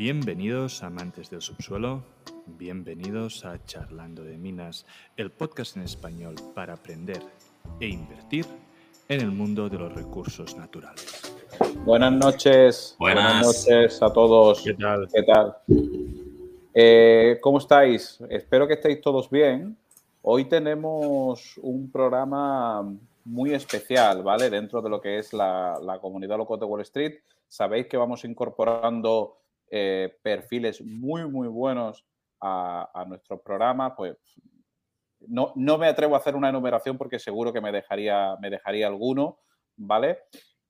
Bienvenidos amantes del subsuelo, bienvenidos a Charlando de Minas, el podcast en español para aprender e invertir en el mundo de los recursos naturales. Buenas noches. Buenas. noches a todos. ¿Qué tal? ¿Qué tal? Eh, ¿Cómo estáis? Espero que estéis todos bien. Hoy tenemos un programa muy especial, ¿vale? Dentro de lo que es la, la comunidad loco de Wall Street. Sabéis que vamos incorporando eh, perfiles muy, muy buenos a, a nuestro programa. Pues no, no, me atrevo a hacer una enumeración porque seguro que me dejaría, me dejaría alguno, ¿vale?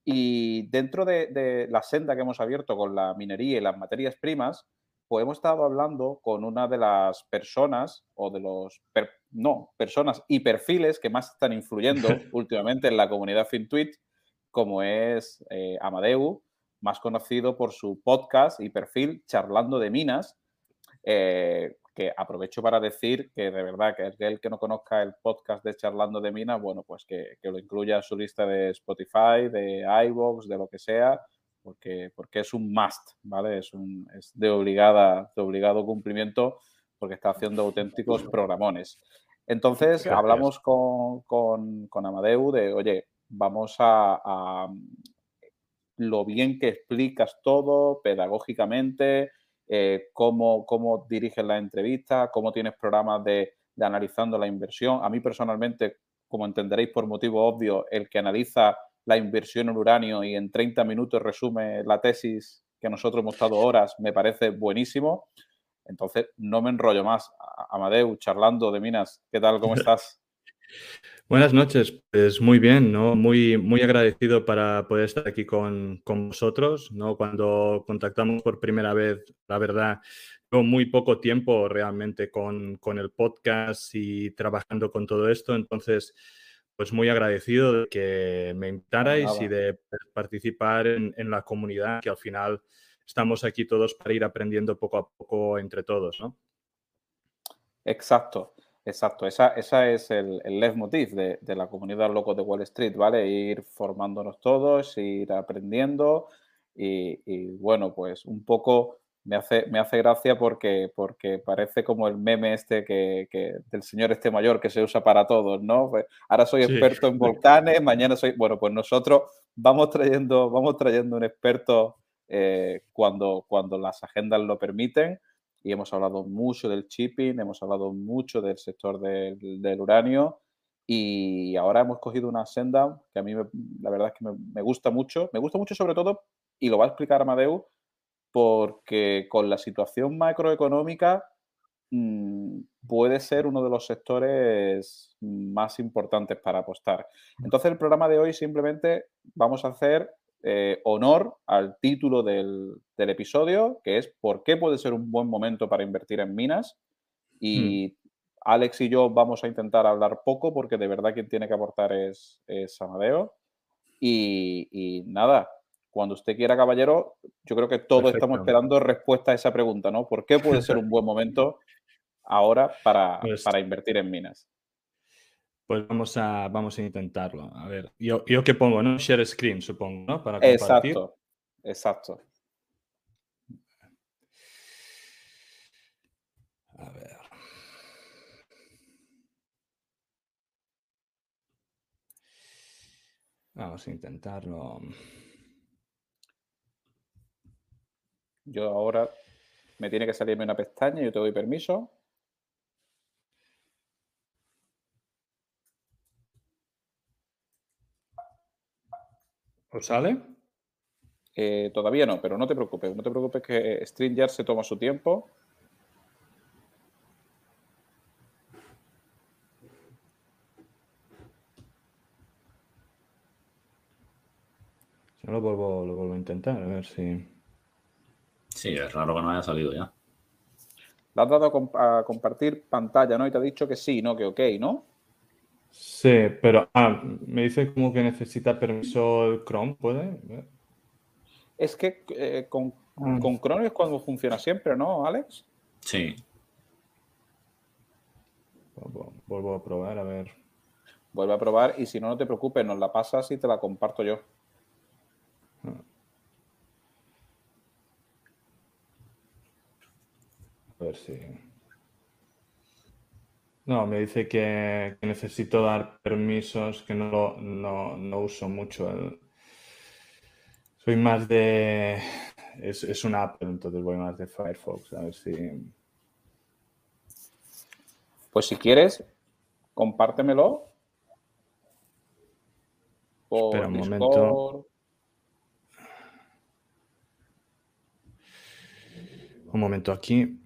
Y dentro de, de la senda que hemos abierto con la minería y las materias primas, pues hemos estado hablando con una de las personas o de los, per, no, personas y perfiles que más están influyendo últimamente en la comunidad FinTweet, como es eh, Amadeu, más conocido por su podcast y perfil Charlando de Minas, eh, que aprovecho para decir que de verdad que el que no conozca el podcast de Charlando de Minas, bueno, pues que, que lo incluya en su lista de Spotify, de iVoox, de lo que sea, porque, porque es un must, ¿vale? Es, un, es de, obligada, de obligado cumplimiento porque está haciendo auténticos programones. Entonces, Gracias. hablamos con, con, con, Amadeu de, oye, vamos a, a, lo bien que explicas todo pedagógicamente, eh, cómo, cómo diriges la entrevista, cómo tienes programas de, de analizando la inversión. A mí personalmente, como entenderéis por motivo obvio, el que analiza la inversión en uranio y en 30 minutos resume la tesis que nosotros hemos estado horas, me parece buenísimo. Entonces, no me enrollo más. Amadeu, charlando de minas, ¿qué tal? ¿Cómo estás? Buenas noches, pues muy bien, ¿no? Muy, muy agradecido para poder estar aquí con, con vosotros, ¿no? Cuando contactamos por primera vez, la verdad, llevo muy poco tiempo realmente con, con el podcast y trabajando con todo esto, entonces pues muy agradecido de que me invitarais y de participar en, en, la comunidad, que al final estamos aquí todos para ir aprendiendo poco a poco entre todos, ¿no? Exacto, exacto. Esa, esa es el, el leitmotiv de, de, la comunidad loco de Wall Street, ¿vale? Ir formándonos todos, ir aprendiendo y, y bueno, pues un poco me hace, me hace gracia porque, porque parece como el meme este que, que, del señor este mayor que se usa para todos, ¿no? Pues ahora soy experto sí. en volcanes, mañana soy... Bueno, pues nosotros vamos trayendo, vamos trayendo un experto eh, cuando, cuando las agendas lo permiten y hemos hablado mucho del shipping, hemos hablado mucho del sector del, del uranio y ahora hemos cogido una senda que a mí me, la verdad es que me, me gusta mucho, me gusta mucho sobre todo, y lo va a explicar Amadeu, porque con la situación macroeconómica mmm, puede ser uno de los sectores más importantes para apostar. Entonces, el programa de hoy simplemente vamos a hacer eh, honor al título del, del, episodio, que es ¿Por qué puede ser un buen momento para invertir en minas? Y mm. Alex y yo vamos a intentar hablar poco porque de verdad quien tiene que aportar es, es Amadeo. Y, y nada, cuando usted quiera, caballero, yo creo que todos Perfecto. estamos esperando respuesta a esa pregunta, ¿no? ¿Por qué puede ser un buen momento ahora para, pues, para invertir en minas? Pues vamos a, vamos a intentarlo. A ver, yo, yo qué pongo, ¿no? Share screen, supongo, ¿no? Para compartir. Exacto, exacto. A ver. Vamos a intentarlo. Yo ahora me tiene que salirme una pestaña, yo te doy permiso. ¿Os sale? Eh, todavía no, pero no te preocupes, no te preocupes que Stringer se toma su tiempo. Yo lo vuelvo, lo vuelvo a intentar, a ver si... Sí, es raro que no haya salido ya. Le has dado a, compartir pantalla, ¿no? Y te ha dicho que sí, ¿no? Que ok, ¿no? Sí, pero ah, me dice como que necesita permiso el Chrome, ¿puede? Es que eh, con, ah. con Chrome es cuando funciona siempre, ¿no, Alex? Sí. Vuelvo a probar, a ver. Vuelve a probar y si no, no te preocupes, nos la pasas y te la comparto yo. ver si... No, me dice que, necesito dar permisos, que no, no, uso mucho el... Soy más de... Es, es una app, entonces voy más de Firefox, a ver si... Pues si quieres, compártemelo. Espera un momento. Un momento aquí.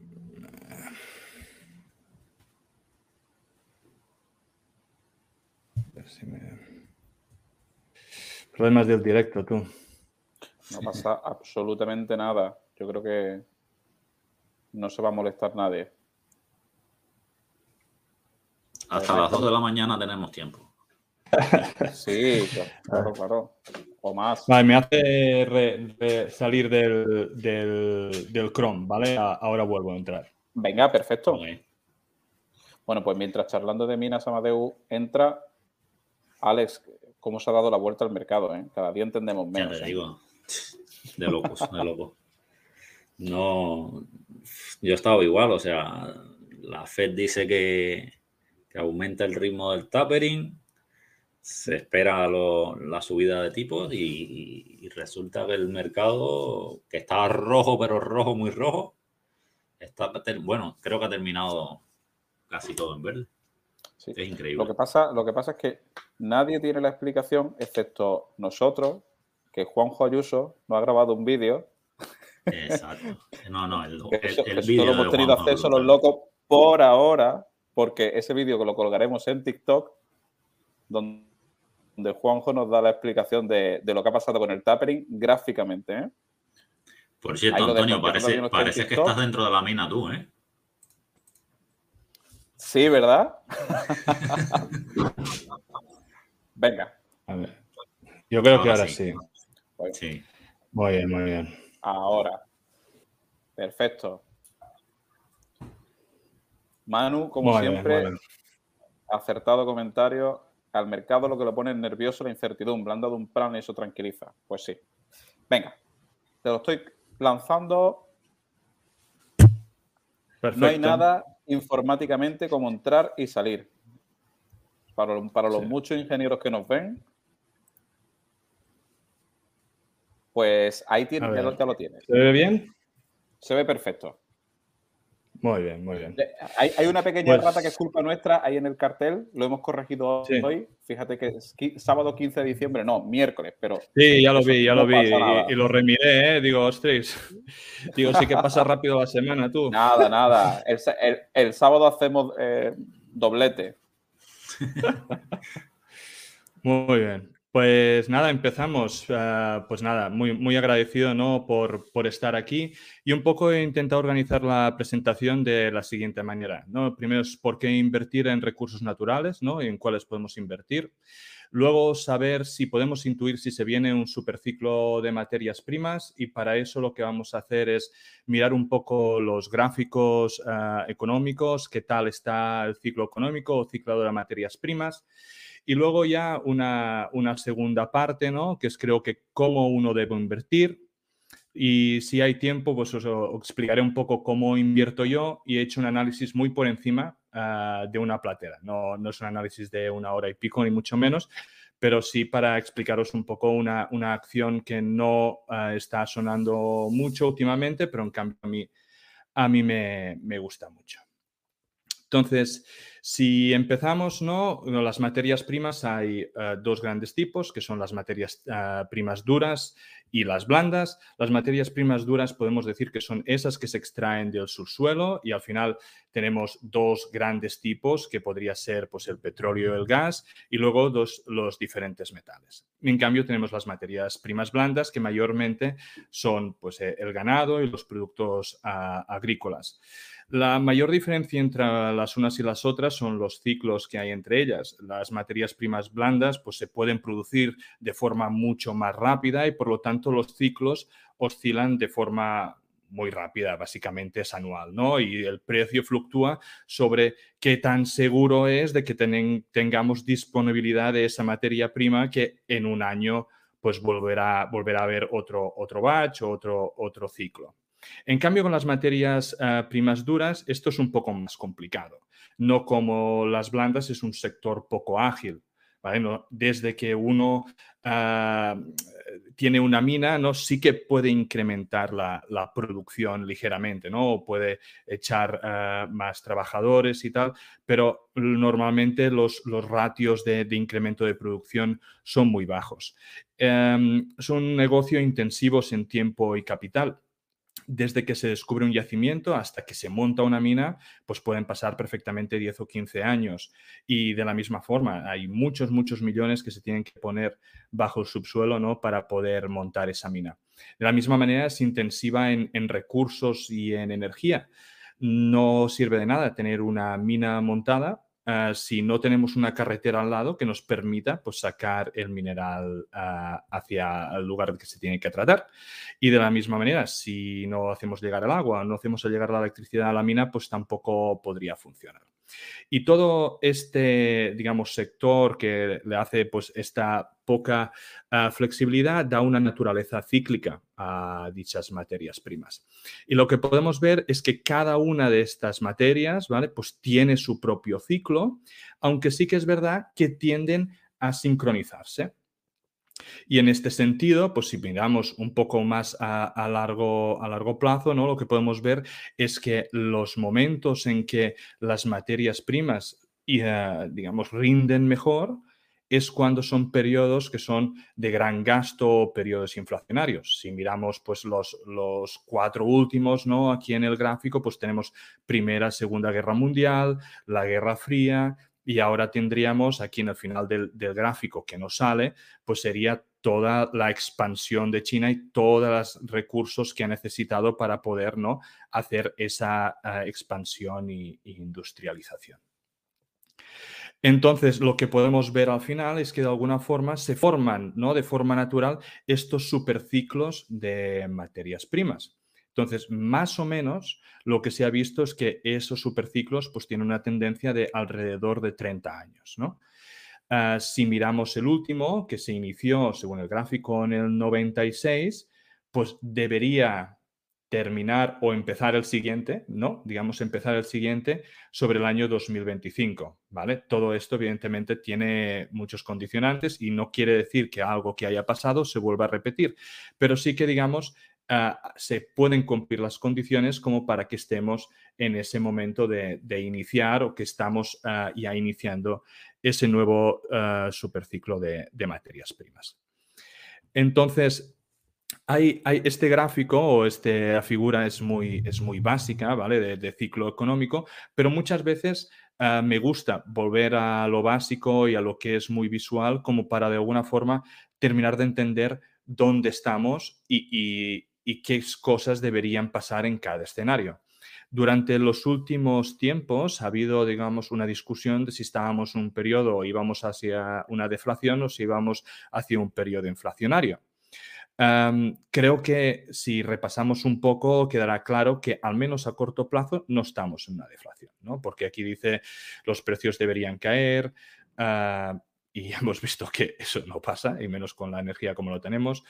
Problemas del directo, tú. No pasa absolutamente nada. Yo creo que no se va a molestar nadie. Hasta las 2 de la mañana tenemos tiempo. Sí, claro, claro. O más. Vale, me hace salir del, del, Chrome, ¿vale? ahora vuelvo a entrar. Venga, perfecto. Bueno, pues mientras charlando de Minas Amadeu entra, Alex, ¿cómo se ha dado la vuelta al mercado? Eh? Cada día entendemos menos. Ya te ¿eh? digo, de locos, de locos. No, yo he estado igual, o sea, la Fed dice que, que aumenta el ritmo del tapering, se espera la subida de tipos y, resulta que el mercado, que estaba rojo, pero rojo, muy rojo, está, bueno, creo que ha terminado casi todo en verde. Es increíble. Lo que, pasa, lo que pasa es que nadie tiene la explicación, excepto nosotros, que Juanjo Ayuso nos ha grabado un vídeo. Exacto. No, no, el, el, vídeo. hemos tenido acceso a los locos por ahora porque ese vídeo que lo colgaremos en TikTok, donde Juanjo nos da la explicación de, lo que ha pasado con el tapering gráficamente. ¿eh? Por cierto, Antonio, parece, que estás dentro de la mina tú, ¿eh? Sí, ¿verdad? Venga. A ver. Yo creo que ahora sí. sí. Muy bien, muy bien. Ahora. Perfecto. Manu, como siempre, acertado comentario. Al mercado lo que lo pone nervioso la incertidumbre. Han dado un plan y eso tranquiliza. Pues sí. Venga, te lo estoy lanzando. No hay nada informáticamente como entrar y salir. Para, para los muchos ingenieros que nos ven, pues ahí tienes, ya lo tienes. ¿Se ve bien? Se ve perfecto. Muy bien, muy bien. Hay, una pequeña pues rata que es culpa nuestra ahí en el cartel, lo hemos corregido hoy. Fíjate que es sábado 15 de diciembre, no, miércoles, pero. Sí, ya lo vi, ya lo vi. Y, lo remiré, ¿eh? Digo, ostras. Digo, sí que pasa rápido la semana, tú. Nada, nada. El, sábado hacemos eh, doblete. Muy bien. Pues nada, empezamos. Ah, pues nada, muy, muy agradecido ¿no? por, por, estar aquí y un poco he intentado organizar la presentación de la siguiente manera. ¿no? Primero es por qué invertir en recursos naturales ¿no? y en cuáles podemos invertir. Luego saber si podemos intuir si se viene un superciclo de materias primas y para eso lo que vamos a hacer es mirar un poco los gráficos ah, económicos, qué tal está el ciclo económico o ciclo de materias primas. Y luego ya una, segunda parte, ¿no? Que es creo que cómo uno debe invertir. Y si hay tiempo, pues os, explicaré un poco cómo invierto yo y he hecho un análisis muy por encima ah, de una platera. No, no es un análisis de una hora y pico, ni mucho menos, pero sí para explicaros un poco una, acción que no ah, está sonando mucho últimamente, pero en cambio a mí, a mí me, me gusta mucho. Entonces, si empezamos, ¿no? Las materias primas hay eh, dos grandes tipos, que son las materias primas duras y las blandas. Las materias primas duras podemos decir que son esas que se extraen del subsuelo y al final tenemos dos grandes tipos, que podría ser pues, el petróleo el gas, y luego dos, los diferentes metales. En cambio, tenemos las materias primas blandas, que mayormente son pues, eh, el ganado y los productos ah, agrícolas. La mayor diferencia entre las unas y las otras son los ciclos que hay entre ellas. Las materias primas blandas pues, se pueden producir de forma mucho más rápida y por lo tanto los ciclos oscilan de forma muy rápida, básicamente es anual, ¿no? Y el precio fluctúa sobre qué tan seguro es de que tengamos disponibilidad de esa materia prima que en un año pues volverá, volverá a haber otro, otro batch o otro, otro ciclo. En cambio, con las materias eh, primas duras, esto es un poco más complicado. No como las blandas, es un sector poco ágil. Desde que uno ah, tiene una mina, sí que puede incrementar la, producción ligeramente. O puede echar ah, más trabajadores y tal, pero normalmente los, ratios de, incremento de producción son muy bajos. Em, es un negocio intensivo en tiempo y capital desde que se descubre un yacimiento hasta que se monta una mina, pues pueden pasar perfectamente 10 o 15 años. Y de la misma forma, hay muchos, muchos millones que se tienen que poner bajo el subsuelo ¿no? para poder montar esa mina. De la misma manera, es intensiva en, en recursos y en energía. No sirve de nada tener una mina montada Ah, si no tenemos una carretera al lado que nos permita pues, sacar el mineral ah, hacia el lugar que se tiene que tratar. Y de la misma manera, si no hacemos llegar el agua, no hacemos llegar la electricidad a la mina, pues tampoco podría funcionar. Y todo este, digamos, sector que le hace pues esta poca ah, flexibilidad da una naturaleza cíclica a dichas materias primas. Y lo que podemos ver es que cada una de estas materias, ¿vale? Pues tiene su propio ciclo, aunque sí que es verdad que tienden a sincronizarse. Y en este sentido, pues si miramos un poco más a, largo, a largo plazo, ¿no? lo que podemos ver es que los momentos en que las materias primas, eh, digamos, rinden mejor, es cuando son periodos que son de gran gasto o periodos inflacionarios. Si miramos pues los, los, cuatro últimos, ¿no? Aquí en el gráfico, pues tenemos Primera, Segunda Guerra Mundial, la Guerra Fría, y ahora tendríamos aquí en el final del, gráfico que nos sale, pues sería toda la expansión de China y todos los recursos que ha necesitado para poder ¿no? hacer esa eh, expansión e industrialización. Entonces, lo que podemos ver al final es que de alguna forma se forman ¿no? de forma natural estos superciclos de materias primas. Entonces, más o menos lo que se ha visto es que esos superciclos pues tienen una tendencia de alrededor de 30 años, ¿no? Ah, si miramos el último, que se inició, según el gráfico, en el 96, pues debería terminar o empezar el siguiente, ¿no? Digamos, empezar el siguiente sobre el año 2025, ¿vale? Todo esto, evidentemente, tiene muchos condicionantes y no quiere decir que algo que haya pasado se vuelva a repetir, pero sí que, digamos, Ah, se pueden cumplir las condiciones como para que estemos en ese momento de, iniciar o que estamos ah, ya iniciando ese nuevo uh, superciclo de, materias primas. Entonces, hay, este gráfico o esta figura es muy, es muy básica, ¿vale? De, ciclo económico, pero muchas veces me gusta volver a lo básico y a lo que es muy visual como para de alguna forma terminar de entender dónde estamos y qué cosas deberían pasar en cada escenario. Durante los últimos tiempos ha habido, digamos, una discusión de si estábamos en un periodo íbamos hacia una deflación o si íbamos hacia un periodo inflacionario. creo que si repasamos un poco quedará claro que al menos a corto plazo no estamos en una deflación, ¿no? porque aquí dice los precios deberían caer ah, y hemos visto que eso no pasa, y menos con la energía como lo tenemos.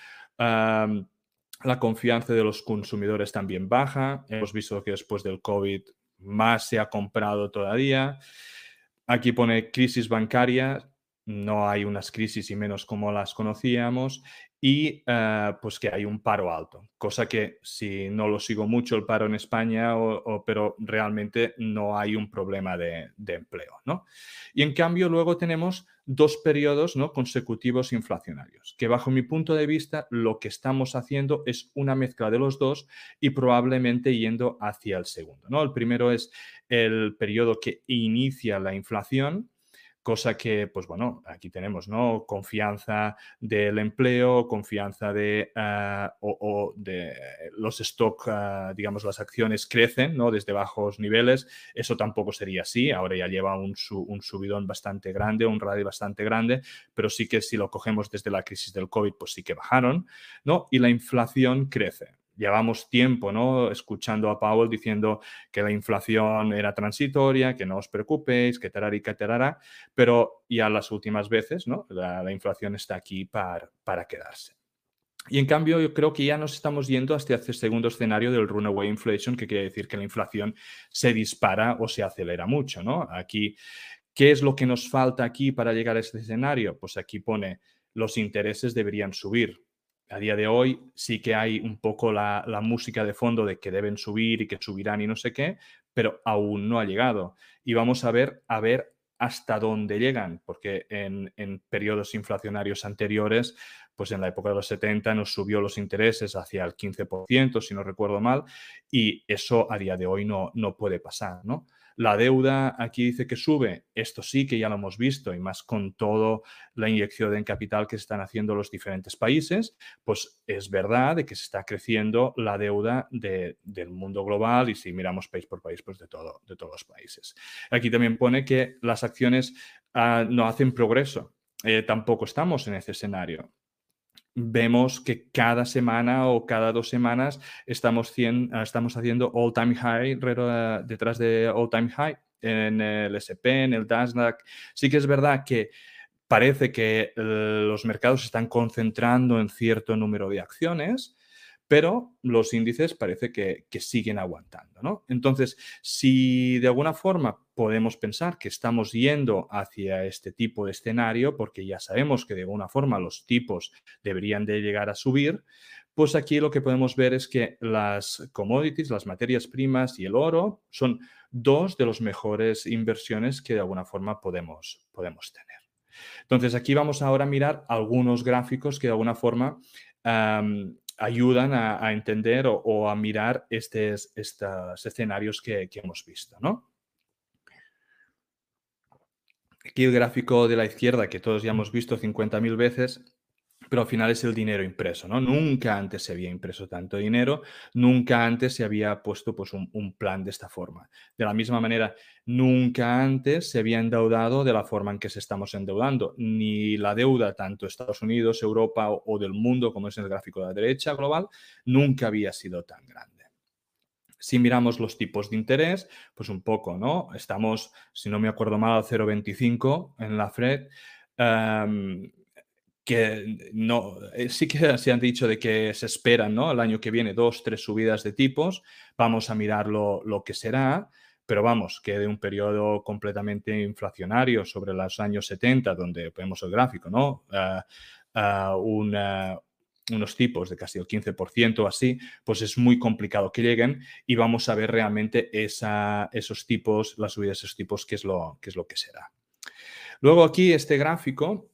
La confianza de los consumidores también baja. Hemos visto que después del COVID más se ha comprado todavía. Aquí pone crisis bancaria. No hay unas crisis y menos como las conocíamos y eh, pues que hay un paro alto, cosa que si no lo sigo mucho el paro en España, pero realmente no hay un problema de, empleo. ¿no? Y en cambio luego tenemos dos periodos ¿no? consecutivos inflacionarios, que bajo mi punto de vista lo que estamos haciendo es una mezcla de los dos y probablemente yendo hacia el segundo. ¿no? El primero es el periodo que inicia la inflación, cosa que, pues bueno, aquí tenemos, ¿no? Confianza del empleo, confianza de, ah, o, de los stock, ah, digamos, las acciones crecen, ¿no? Desde bajos niveles. Eso tampoco sería así. Ahora ya lleva un, un subidón bastante grande, un radio bastante grande, pero sí que si lo cogemos desde la crisis del COVID, pues sí que bajaron, ¿no? Y la inflación crece llevamos tiempo ¿no? escuchando a Powell diciendo que la inflación era transitoria, que no os preocupéis, que tarara y que tarara, pero ya las últimas veces ¿no? la, inflación está aquí para, para quedarse. Y en cambio, yo creo que ya nos estamos yendo hasta este segundo escenario del runaway inflation, que quiere decir que la inflación se dispara o se acelera mucho, ¿no? Aquí, ¿qué es lo que nos falta aquí para llegar a este escenario? Pues aquí pone los intereses deberían subir. A día de hoy sí que hay un poco la, música de fondo de que deben subir y que subirán y no sé qué, pero aún no ha llegado. Y vamos a ver, a ver hasta dónde llegan, porque en, en, periodos inflacionarios anteriores, pues en la época de los 70 nos subió los intereses hacia el 15%, si no recuerdo mal, y eso a día de hoy no, no puede pasar, ¿no? La deuda aquí dice que sube, esto sí que ya lo hemos visto y más con toda la inyección en capital que están haciendo los diferentes países, pues es verdad de que se está creciendo la deuda de, del mundo global y si miramos país por país, pues de, todo, de todos los países. Aquí también pone que las acciones uh, no hacen progreso. Eh, tampoco estamos en ese escenario vemos que cada semana o cada dos semanas estamos, cien, estamos haciendo all time high detrás de all time high en el SP, en el Nasdaq. Sí que es verdad que parece que los mercados se están concentrando en cierto número de acciones, pero los índices parece que, siguen aguantando. ¿no? Entonces, si de alguna forma podemos pensar que estamos yendo hacia este tipo de escenario, porque ya sabemos que de alguna forma los tipos deberían de llegar a subir, pues aquí lo que podemos ver es que las commodities, las materias primas y el oro son dos de las mejores inversiones que de alguna forma podemos, podemos tener. Entonces, aquí vamos ahora a mirar algunos gráficos que de alguna forma ayudan a, entender o, a mirar estos, escenarios que, hemos visto, ¿no? Aquí el gráfico de la izquierda, que todos ya hemos visto 50.000 veces, pero al final es el dinero impreso, ¿no? Nunca antes se había impreso tanto dinero, nunca antes se había puesto pues, un, plan de esta forma. De la misma manera, nunca antes se había endeudado de la forma en que se estamos endeudando, ni la deuda, tanto Estados Unidos, Europa o, o del mundo, como es en el gráfico de la derecha global, nunca había sido tan grande. Si miramos los tipos de interés, pues un poco, ¿no? Estamos, si no me acuerdo mal, al 0,25 en la FRED. Um, que no, eh, sí que se han dicho de que se esperan, ¿no? El año que viene dos, tres subidas de tipos, vamos a mirar lo, que será, pero vamos, que de un periodo completamente inflacionario sobre los años 70, donde vemos el gráfico, ¿no? Unos tipos de casi el 15% o así, pues es muy complicado que lleguen y vamos a ver realmente esa, esos tipos, las subidas de esos tipos, qué es lo, qué es lo que será. Luego aquí este gráfico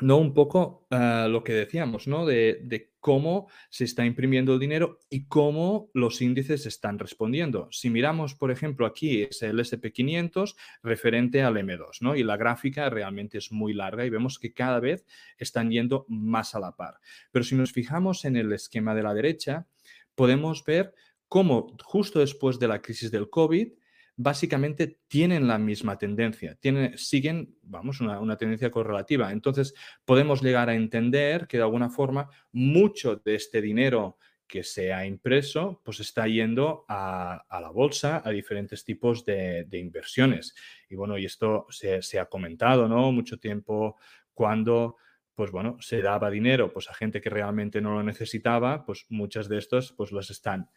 ¿no? Un poco lo que decíamos, ¿no? De, de, cómo se está imprimiendo el dinero y cómo los índices están respondiendo. Si miramos, por ejemplo, aquí es el SP500 referente al M2, ¿no? Y la gráfica realmente es muy larga y vemos que cada vez están yendo más a la par. Pero si nos fijamos en el esquema de la derecha, podemos ver cómo justo después de la crisis del COVID, básicamente tienen la misma tendencia, tienen, siguen, vamos, una, tendencia correlativa. Entonces, podemos llegar a entender que de alguna forma mucho de este dinero que se ha impreso, pues está yendo a, la bolsa, a diferentes tipos de, inversiones. Y bueno, y esto se, se, ha comentado, ¿no? Mucho tiempo cuando, pues bueno, se daba dinero pues a gente que realmente no lo necesitaba, pues muchas de estas pues las están,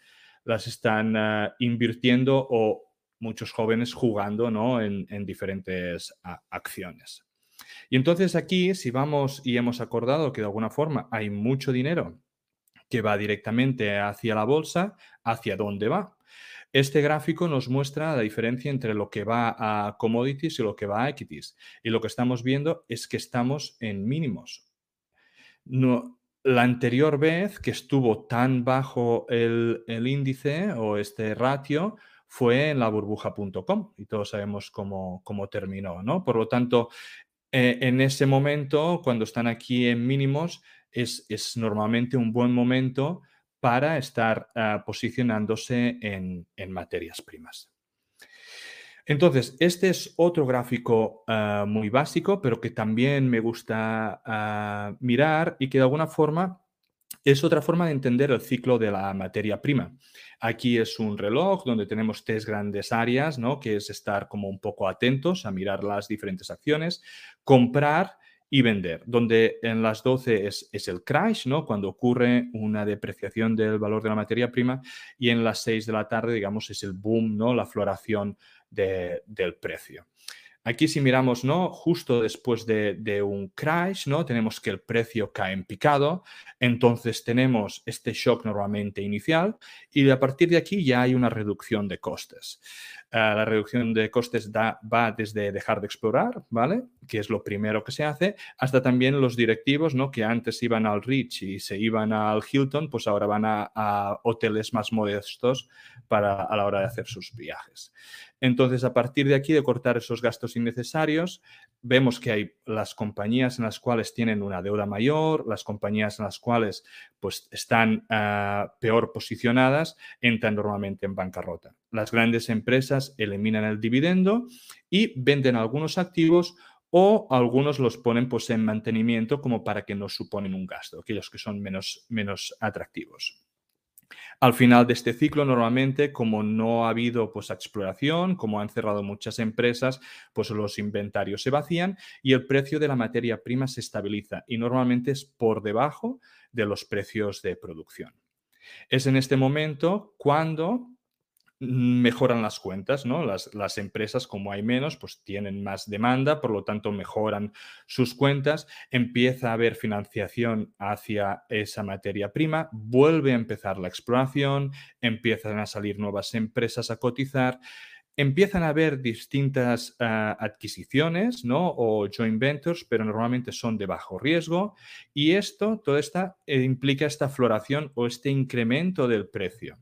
las están uh, invirtiendo o muchos jóvenes jugando ¿no? en, diferentes acciones. Y entonces aquí, si vamos y hemos acordado que de alguna forma hay mucho dinero que va directamente hacia la bolsa, ¿hacia dónde va? Este gráfico nos muestra la diferencia entre lo que va a commodities y lo que va a equities. Y lo que estamos viendo es que estamos en mínimos. No, la anterior vez que estuvo tan bajo el, el índice o este ratio fue en la burbuja.com y todos sabemos cómo, cómo, terminó, ¿no? Por lo tanto, eh, en ese momento, cuando están aquí en mínimos, es, es normalmente un buen momento para estar uh, posicionándose en, en, materias primas. Entonces, este es otro gráfico uh, muy básico, pero que también me gusta uh, mirar y que de alguna forma es otra forma de entender el ciclo de la materia prima. Aquí es un reloj donde tenemos tres grandes áreas, ¿no? que es estar como un poco atentos a mirar las diferentes acciones, comprar y vender, donde en las 12 es, el crash, ¿no? Cuando ocurre una depreciación del valor de la materia prima y en las 6 de la tarde, digamos, es el boom, ¿no? La floración de, del precio. Aquí si miramos, ¿no? Justo después de, un crash, ¿no? Tenemos que el precio cae en picado, entonces tenemos este shock normalmente inicial y a partir de aquí ya hay una reducción de costes. Eh, la reducción de costes va desde dejar de explorar, ¿vale? Que es lo primero que se hace, hasta también los directivos, ¿no? Que antes iban al Rich y se iban al Hilton, pues ahora van a, a hoteles más modestos para, a la hora de hacer sus viajes. Entonces, a partir de aquí, de cortar esos gastos innecesarios, vemos que hay las compañías en las cuales tienen una deuda mayor, las compañías en las cuales pues, están ah, peor posicionadas, entran normalmente en bancarrota. Las grandes empresas eliminan el dividendo y venden algunos activos o algunos los ponen pues, en mantenimiento como para que no suponen un gasto, aquellos que son menos, menos atractivos. Al final de este ciclo, normalmente, como no ha habido pues, exploración, como han cerrado muchas empresas, pues los inventarios se vacían y el precio de la materia prima se estabiliza y normalmente es por debajo de los precios de producción. Es en este momento cuando mejoran las cuentas, ¿no? Las, las, empresas, como hay menos, pues tienen más demanda, por lo tanto mejoran sus cuentas, empieza a haber financiación hacia esa materia prima, vuelve a empezar la exploración, empiezan a salir nuevas empresas a cotizar, empiezan a haber distintas ah, adquisiciones, ¿no? O joint ventures, pero normalmente son de bajo riesgo y esto, todo esto eh, implica esta floración o este incremento del precio.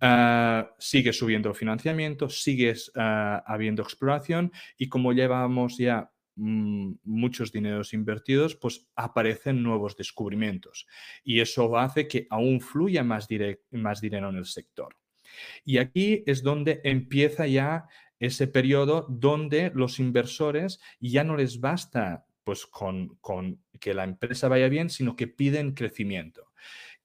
Ah, sigue subiendo financiamiento, sigue ah, habiendo exploración y como llevamos ya mm, muchos dineros invertidos, pues aparecen nuevos descubrimientos y eso hace que aún fluya más, más dinero en el sector. Y aquí es donde empieza ya ese periodo donde los inversores ya no les basta pues con, con que la empresa vaya bien, sino que piden crecimiento.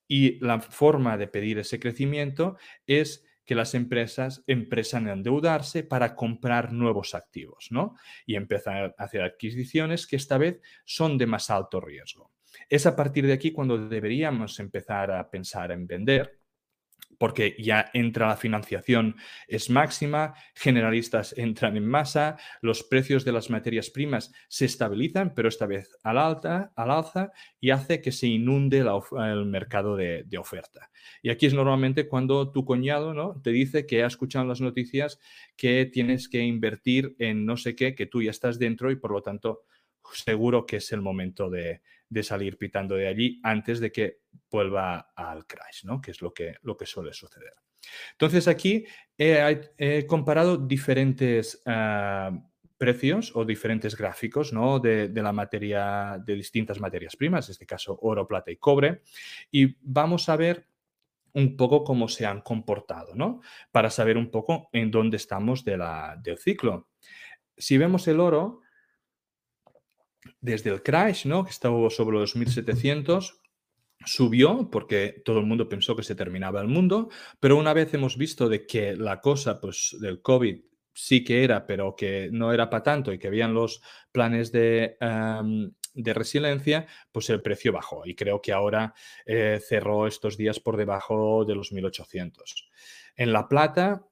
Y la forma de pedir ese crecimiento es que las empresas empiezan a endeudarse para comprar nuevos activos, ¿no? Y empezar a hacer adquisiciones que esta vez son de más alto riesgo. Es a partir de aquí cuando deberíamos empezar a pensar en vender porque ya entra la financiación es máxima, generalistas entran en masa, los precios de las materias primas se estabilizan, pero esta vez al, alta, al alza y hace que se inunde el mercado de, oferta. Y aquí es normalmente cuando tu cuñado ¿no? te dice que ha escuchado las noticias que tienes que invertir en no sé qué, que tú ya estás dentro y por lo tanto seguro que es el momento de, de salir pitando de allí antes de que vuelva al crash, ¿no? que es lo que, lo que suele suceder. Entonces aquí he, comparado diferentes ah, precios o diferentes gráficos ¿no? de, la materia, de distintas materias primas, en este caso oro, plata y cobre, y vamos a ver un poco cómo se han comportado, ¿no? Para saber un poco en dónde estamos del ciclo. Si vemos el oro, desde el crash, ¿no? que estaba sobre los 1700, subió porque todo el mundo pensó que se terminaba el mundo, pero una vez hemos visto de que la cosa pues, del COVID sí que era, pero que no era para tanto y que habían los planes de, em, de resiliencia, pues el precio bajó y creo que ahora eh, cerró estos días por debajo de los 1800. En La Plata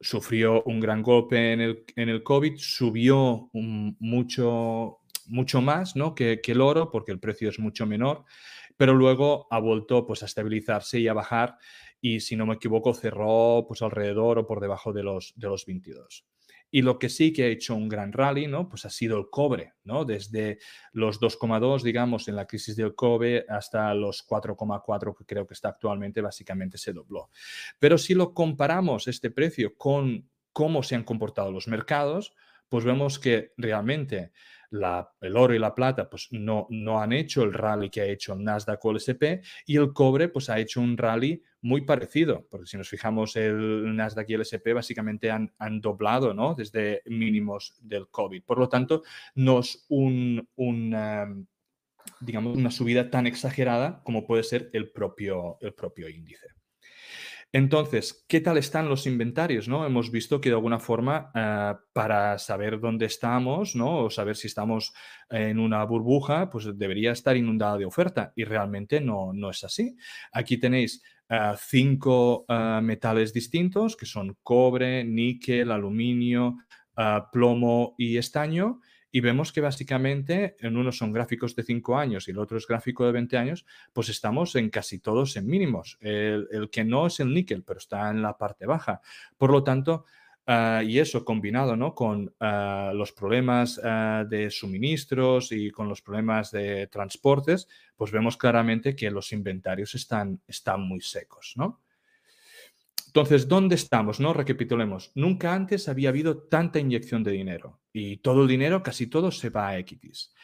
sufrió un gran golpe en el, en el COVID, subió mucho mucho más ¿no? que, el oro porque el precio es mucho menor, pero luego ha vuelto pues, a estabilizarse y a bajar y si no me equivoco cerró pues alrededor o por debajo de los, de los 22. Y lo que sí que ha hecho un gran rally, ¿no? Pues ha sido el cobre, ¿no? Desde los 2,2, digamos, en la crisis del cobre hasta los 4,4 que creo que está actualmente, básicamente se dobló. Pero si lo comparamos este precio con cómo se han comportado los mercados, pues vemos que realmente el oro y la plata pues no, no han hecho el rally que ha hecho el Nasdaq o el SP y el cobre pues ha hecho un rally muy parecido, porque si nos fijamos el Nasdaq y el SP básicamente han, han doblado ¿no? desde mínimos del COVID. Por lo tanto, no es un, un digamos, una subida tan exagerada como puede ser el propio, el propio índice. Entonces, ¿qué tal están los inventarios? ¿no? Hemos visto que de alguna forma, eh, para saber dónde estamos, ¿no? o saber si estamos en una burbuja, pues debería estar inundada de oferta y realmente no, no es así. Aquí tenéis eh, cinco eh, metales distintos, que son cobre, níquel, aluminio, plomo y estaño, y vemos que básicamente en uno son gráficos de 5 años y el otro es gráfico de 20 años, pues estamos en casi todos en mínimos. El, que no es el níquel, pero está en la parte baja. Por lo tanto, ah, y eso combinado ¿no? con ah, los problemas ah, de suministros y con los problemas de transportes, pues vemos claramente que los inventarios están, están muy secos. ¿no? Entonces, ¿dónde estamos? No recapitulemos. Nunca antes había habido tanta inyección de dinero y todo el dinero, casi todo, se va a equities.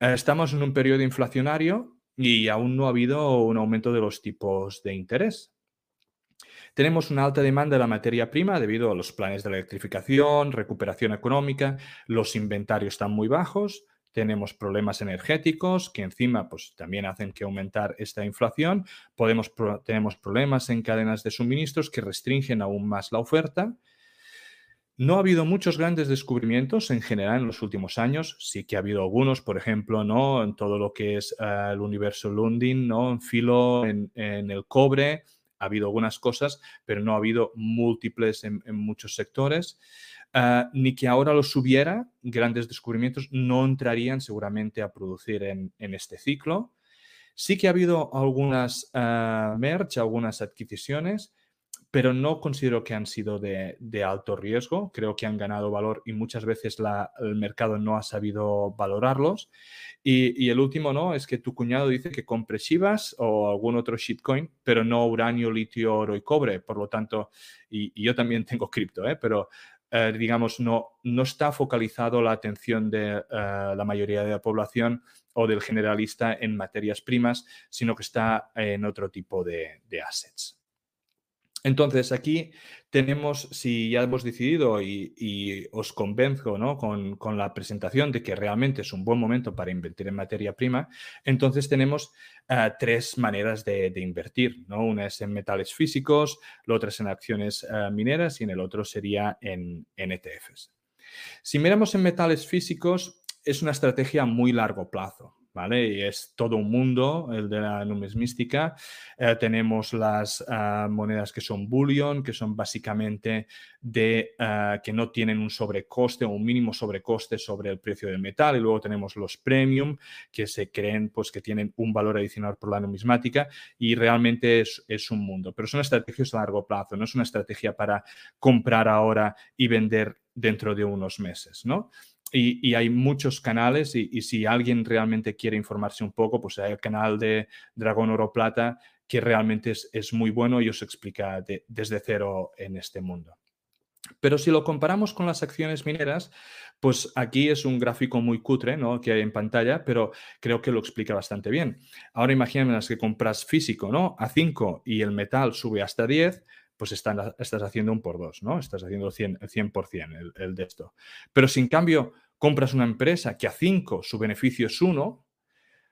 Eh, estamos en un periodo inflacionario y aún no ha habido un aumento de los tipos de interés. Tenemos una alta demanda de la materia prima debido a los planes de electrificación, recuperación económica, los inventarios están muy bajos, tenemos problemas energéticos que encima pues, también hacen que aumentar esta inflación, tenemos problemas en cadenas de suministros que restringen aún más la oferta. No ha habido muchos grandes descubrimientos en general en los últimos años. Sí que ha habido algunos, por ejemplo, ¿no? en todo lo que es eh, el universo Lundin, ¿no? en filo, en, el cobre. Ha habido algunas cosas, pero no ha habido múltiples en muchos sectores. Ah, ni que ahora los hubiera, grandes descubrimientos no entrarían seguramente a producir en, este ciclo. Sí que ha habido algunas uh, merch, algunas adquisiciones, pero no considero que han sido de, alto riesgo. Creo que han ganado valor y muchas veces el mercado no ha sabido valorarlos. Y, el último, ¿no? Es que tu cuñado dice que compre Shivas o algún otro shitcoin, pero no uranio, litio, oro y cobre. Por lo tanto, y, y yo también tengo cripto, ¿eh? Pero eh, digamos, no, no está focalizado la atención de eh, la mayoría de la población o del generalista en materias primas, sino que está en otro tipo de assets. Entonces, aquí tenemos, si ya hemos decidido y, os convenzo ¿no? con, la presentación de que realmente es un buen momento para invertir en materia prima, entonces tenemos eh, tres maneras de, invertir. ¿no? Una es en metales físicos, la otra es en acciones eh, mineras y en el otro sería en, en ETFs. Si miramos en metales físicos, es una estrategia a muy largo plazo. Y es todo un mundo, el de la numismística. Eh, tenemos las ah, monedas que son bullion, que son básicamente de ah, que no tienen un sobrecoste o un mínimo sobrecoste sobre el precio del metal. Y luego tenemos los premium, que se creen pues, que tienen un valor adicional por la numismática y realmente es, un mundo. Pero son estrategias a largo plazo, no es una estrategia para comprar ahora y vender dentro de unos meses, ¿no? Y, hay muchos canales y, si alguien realmente quiere informarse un poco, pues hay el canal de Dragón Oro Plata que realmente es, muy bueno y os explica desde cero en este mundo. Pero si lo comparamos con las acciones mineras, pues aquí es un gráfico muy cutre ¿no? que hay en pantalla, pero creo que lo explica bastante bien. Ahora imagínate que compras físico ¿no? a 5 y el metal sube hasta 10, pues estás haciendo un por dos, ¿no? Estás haciendo 100%, 100 el, el, de esto. Pero si en cambio compras una empresa que a 5 su beneficio es 1,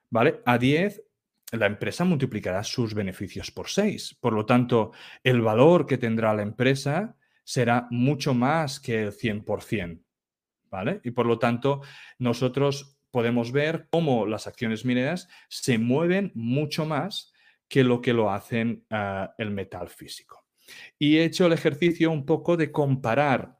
¿vale? A 10 la empresa multiplicará sus beneficios por 6. Por lo tanto, el valor que tendrá la empresa será mucho más que el 100%, ¿vale? Y por lo tanto, nosotros podemos ver cómo las acciones mineras se mueven mucho más que lo que lo hacen ah, el metal físico. Y he hecho el ejercicio un poco de comparar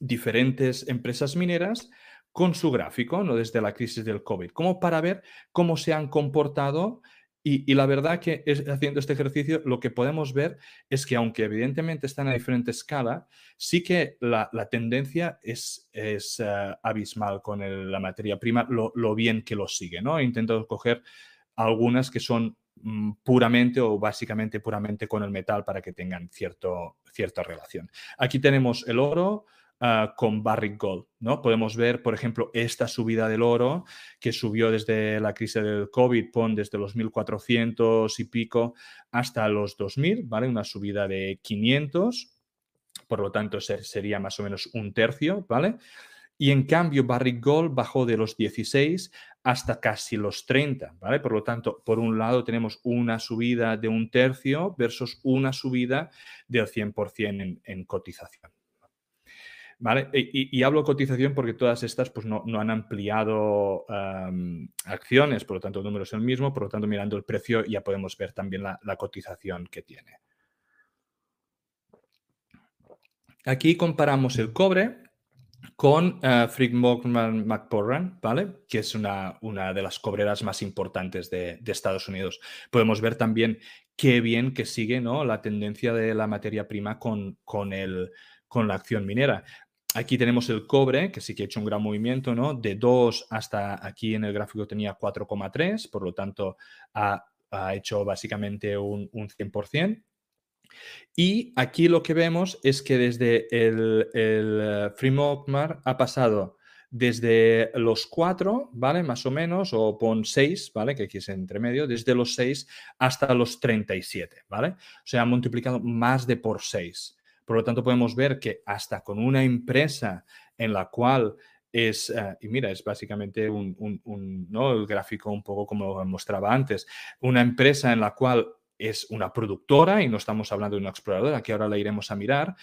diferentes empresas mineras con su gráfico, ¿no? desde la crisis del COVID, como para ver cómo se han comportado. Y, la verdad que haciendo este ejercicio lo que podemos ver es que aunque evidentemente están a diferente escala, sí que la, tendencia es, es eh, abismal con la materia prima, lo, bien que lo sigue. ¿no? He intentado coger algunas que son puramente o básicamente puramente con el metal para que tengan cierto, cierta relación. Aquí tenemos el oro, ah, con Barrick Gold. ¿no? Podemos ver, por ejemplo, esta subida del oro que subió desde la crisis del COVID, pon desde los 1.400 y pico hasta los 2.000, ¿vale? Una subida de 500, por lo tanto sería más o menos un tercio, ¿vale? Y en cambio Barrick Gold bajó de los 16 hasta casi los 30, ¿vale? Por lo tanto, por un lado tenemos una subida de un tercio versus una subida del 100% en, cotización. ¿Vale? Y, hablo cotización porque todas estas pues, no, han ampliado acciones, por lo tanto el número es el mismo, por lo tanto mirando el precio ya podemos ver también la cotización que tiene. Aquí comparamos el cobre con uh, Frick McPorran, ¿vale? Que es una, una, de las cobreras más importantes de, Estados Unidos. Podemos ver también qué bien que sigue ¿no? la tendencia de la materia prima con, con, el, con la acción minera. Aquí tenemos el cobre, que sí que ha hecho un gran movimiento, ¿no? De 2 hasta aquí en el gráfico tenía 4,3, por lo tanto ha, ha, hecho básicamente un, un 100%. Y aquí lo que vemos es que desde el, el ha pasado desde los 4, ¿vale? Más o menos, o pon 6, ¿vale? Que aquí es entre medio, desde los 6 hasta los 37, ¿vale? O sea, ha multiplicado más de por 6. Por lo tanto, podemos ver que hasta con una empresa en la cual es, eh, y mira, es básicamente un, un, ¿no? el gráfico un poco como lo mostraba antes, una empresa en la cual es una productora y no estamos hablando de una exploradora, que ahora la iremos a mirar.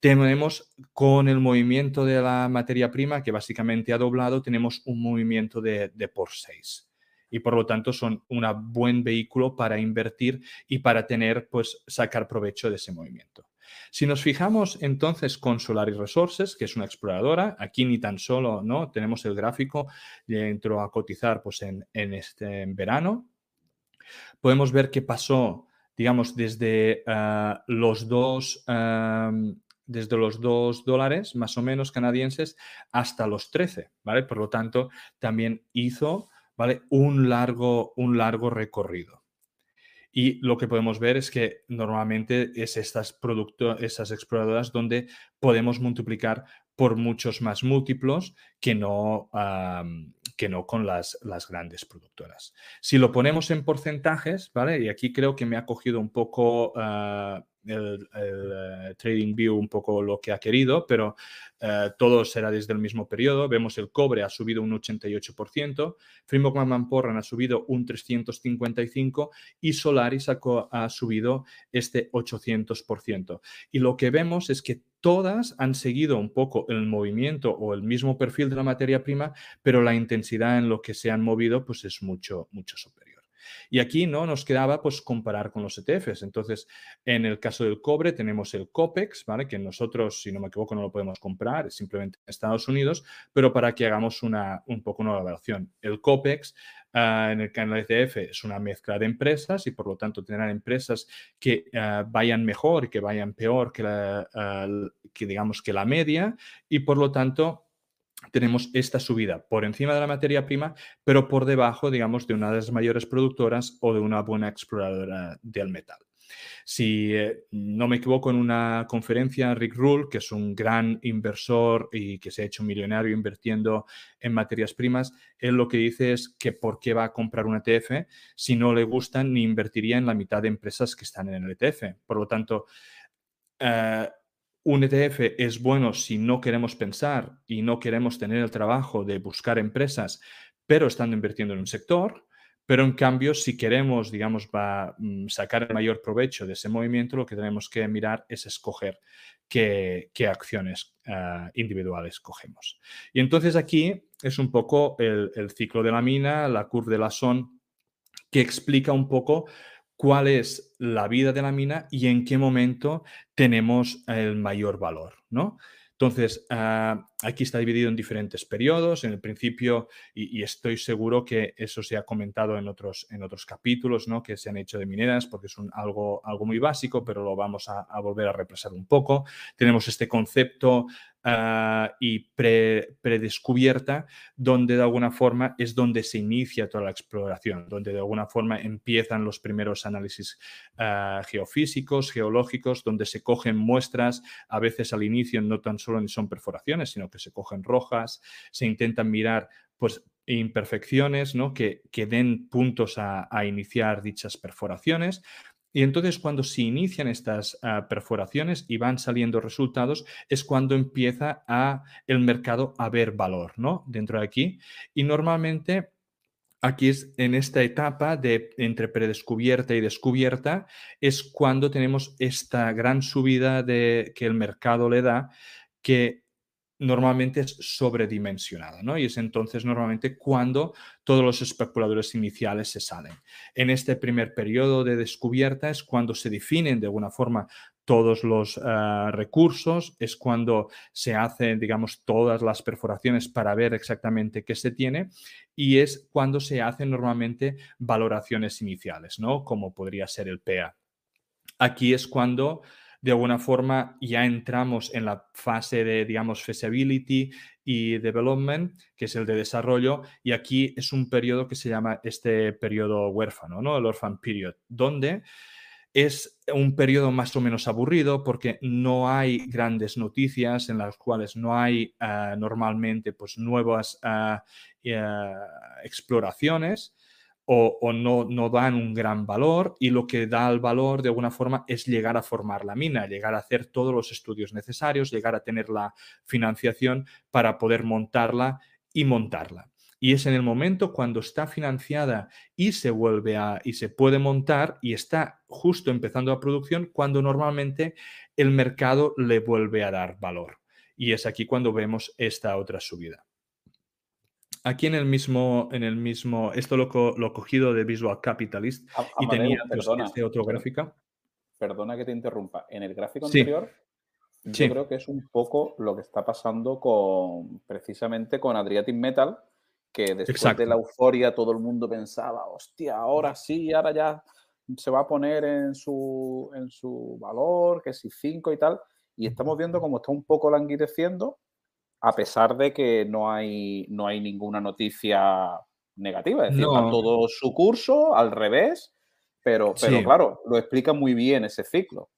Tenemos con el movimiento de la materia prima, que básicamente ha doblado, tenemos un movimiento de, por 6 y por lo tanto son un buen vehículo para invertir y para tener, pues, sacar provecho de ese movimiento. Si nos fijamos entonces con Solaris Resources, que es una exploradora, aquí ni tan solo ¿no? tenemos el gráfico, entró a cotizar pues, en, en este verano, podemos ver que pasó, digamos, desde ah, los dos... desde los 2 dólares más o menos canadienses hasta los 13, ¿vale? Por lo tanto, también hizo, ¿vale? Un largo, un largo recorrido. Y lo que podemos ver es que normalmente es estas, productos, esas exploradoras donde podemos multiplicar por muchos más múltiplos que no, que no con las, las, grandes productoras. Si lo ponemos en porcentajes, ¿vale? Y aquí creo que me ha cogido un poco ah, el, eh, Trading View un poco lo que ha querido, pero eh, todo será desde el mismo periodo. Vemos el cobre ha subido un 88%, Framework McMahon ha subido un 355% y Solaris ha, ha subido este 800%. Y lo que vemos es que todas han seguido un poco el movimiento o el mismo perfil de la materia prima, pero la intensidad en lo que se han movido pues es mucho, mucho superior. Y aquí no nos quedaba pues comparar con los ETFs. Entonces, en el caso del cobre tenemos el COPEX, ¿vale? Que nosotros, si no me equivoco, no lo podemos comprar, es simplemente en Estados Unidos, pero para que hagamos una, un poco una evaluación. El COPEX ah, en el canal ETF es una mezcla de empresas y por lo tanto tendrán empresas que ah, vayan mejor que vayan peor que, ah, que digamos que la media y por lo tanto tenemos esta subida por encima de la materia prima, pero por debajo, digamos, de una de las mayores productoras o de una buena exploradora del metal. Si eh, no me equivoco, en una conferencia, Rick Rule, que es un gran inversor y que se ha hecho millonario invirtiendo en materias primas, él lo que dice es que por qué va a comprar un ETF si no le gustan ni invertiría en la mitad de empresas que están en el ETF. Por lo tanto, eh, un ETF es bueno si no queremos pensar y no queremos tener el trabajo de buscar empresas, pero estando invirtiendo en un sector. Pero en cambio, si queremos, digamos, va, mm, sacar el mayor provecho de ese movimiento, lo que tenemos que mirar es escoger qué, acciones ah, individuales cogemos. Y entonces aquí es un poco el, el, ciclo de la mina, la curva de la SON, que explica un poco cuál es la vida de la mina y en qué momento tenemos el mayor valor, ¿no? Entonces, ah, aquí está dividido en diferentes periodos. En el principio, y, estoy seguro que eso se ha comentado en otros, en otros capítulos ¿no? que se han hecho de mineras, porque es algo, algo muy básico, pero lo vamos a, a volver a represar un poco. Tenemos este concepto Ah, y predescubierta, donde de alguna forma es donde se inicia toda la exploración, donde de alguna forma empiezan los primeros análisis ah, geofísicos, geológicos, donde se cogen muestras, a veces al inicio no tan solo son perforaciones, sino que se cogen rojas, se intentan mirar pues imperfecciones ¿no? que, que den puntos a, a iniciar dichas perforaciones Y entonces cuando se inician estas ah, perforaciones y van saliendo resultados, es cuando empieza a el mercado a ver valor, ¿no? Dentro de aquí. Y normalmente aquí es en esta etapa de entre predescubierta y descubierta, es cuando tenemos esta gran subida de, que el mercado le da, que normalmente es sobredimensionada, ¿no? Y es entonces normalmente cuando todos los especuladores iniciales se salen. En este primer periodo de descubierta es cuando se definen de alguna forma todos los ah, recursos, es cuando se hacen, digamos, todas las perforaciones para ver exactamente qué se tiene y es cuando se hacen normalmente valoraciones iniciales, ¿no? Como podría ser el PEA. Aquí es cuando de alguna forma ya entramos en la fase de, digamos, feasibility y development, que es el de desarrollo, y aquí es un periodo que se llama este periodo huérfano, ¿no? El orphan period, donde es un periodo más o menos aburrido porque no hay grandes noticias en las cuales no hay ah, normalmente pues, nuevas ah, exploraciones o, no, no, dan un gran valor y lo que da el valor de alguna forma es llegar a formar la mina, llegar a hacer todos los estudios necesarios, llegar a tener la financiación para poder montarla y montarla. Y es en el momento cuando está financiada y se vuelve a y se puede montar y está justo empezando la producción cuando normalmente el mercado le vuelve a dar valor. Y es aquí cuando vemos esta otra subida. Aquí en el mismo, en el mismo, esto lo, he cogido de Visual Capitalist y tenía pues, este otro gráfico. Perdona que te interrumpa. En el gráfico anterior, yo creo que es un poco lo que está pasando con precisamente con Adriatic Metal, que después de la euforia todo el mundo pensaba, hostia, ahora sí, ahora ya se va a poner en su, en su valor, que si 5 y tal. Y estamos viendo cómo está un poco languideciendo a pesar de que no hay, no hay ninguna noticia negativa. Es decir, todo su curso, al revés, pero, pero claro, lo explica muy bien ese ciclo.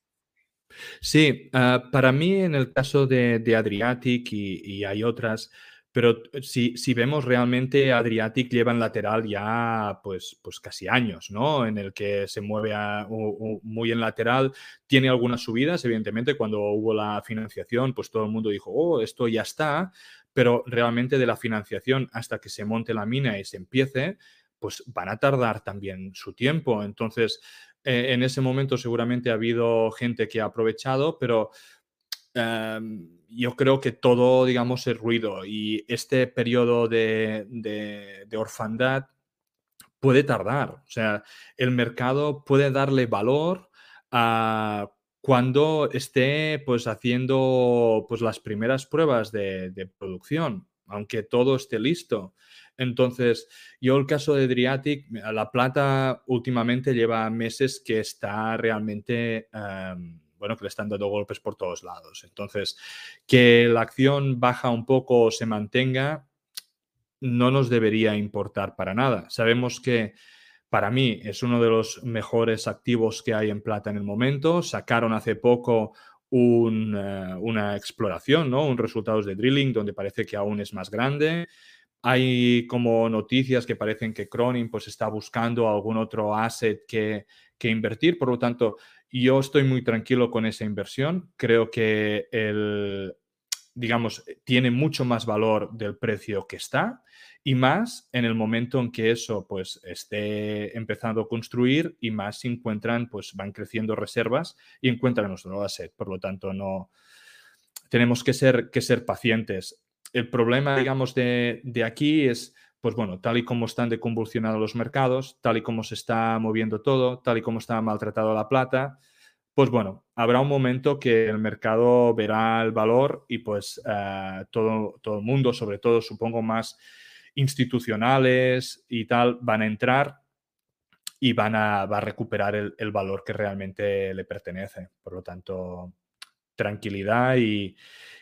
Sí, ah, para mí en el caso de, Adriatic y, hay otras, pero si, si, vemos realmente, Adriatic lleva en lateral ya pues, pues casi años, ¿no? En el que se mueve muy en lateral. Tiene algunas subidas, evidentemente, cuando hubo la financiación, pues todo el mundo dijo, oh, esto ya está, pero realmente de la financiación hasta que se monte la mina y se empiece, pues van a tardar también su tiempo. Entonces, eh, en ese momento seguramente ha habido gente que ha aprovechado, pero Em, yo creo que todo, digamos, es ruido y este periodo de, de, orfandad puede tardar. O sea, el mercado puede darle valor a cuando esté pues haciendo pues las primeras pruebas de, producción, aunque todo esté listo. Entonces, yo el caso de Driatic, la plata últimamente lleva meses que está realmente em, bueno, que le están dando golpes por todos lados. Entonces, que la acción baja un poco o se mantenga, no nos debería importar para nada. Sabemos que para mí es uno de los mejores activos que hay en plata en el momento. Sacaron hace poco eh, una exploración, ¿no? Un resultados de drilling donde parece que aún es más grande. Hay como noticias que parecen que Cronin pues está buscando algún otro asset que, que invertir. Por lo tanto, yo estoy muy tranquilo con esa inversión. Creo que el, digamos, tiene mucho más valor del precio que está y más en el momento en que eso pues esté empezando a construir y más se encuentran, pues van creciendo reservas y encuentran nuestro asset. Por lo tanto, no tenemos que ser, que ser pacientes. El problema, digamos, de, de aquí es pues bueno, tal y como están deconvulsionados los mercados, tal y como se está moviendo todo, tal y como está maltratado la plata, pues bueno, habrá un momento que el mercado verá el valor y pues eh, todo, todo el mundo, sobre todo supongo más institucionales y tal, van a entrar y van a, a recuperar el, el, valor que realmente le pertenece. Por lo tanto, tranquilidad y,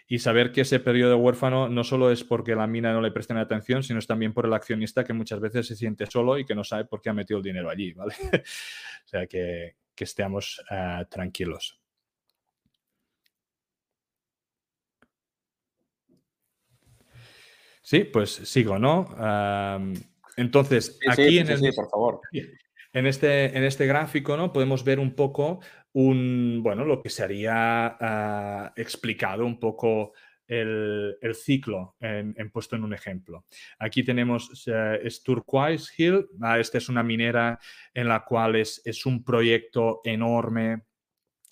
y saber que ese periodo huérfano no solo es porque la mina no le presten atención, sino es también por el accionista que muchas veces se siente solo y que no sabe por qué ha metido el dinero allí, ¿vale? o sea, que, estemos eh, tranquilos. Sí, pues sigo, ¿no? entonces, aquí en el... por favor. En este, en este gráfico ¿no? podemos ver un poco un, bueno, lo que sería uh, explicado un poco el, el ciclo en, puesto en un ejemplo. Aquí tenemos uh, Hill. Uh, esta es una minera en la cual es, es un proyecto enorme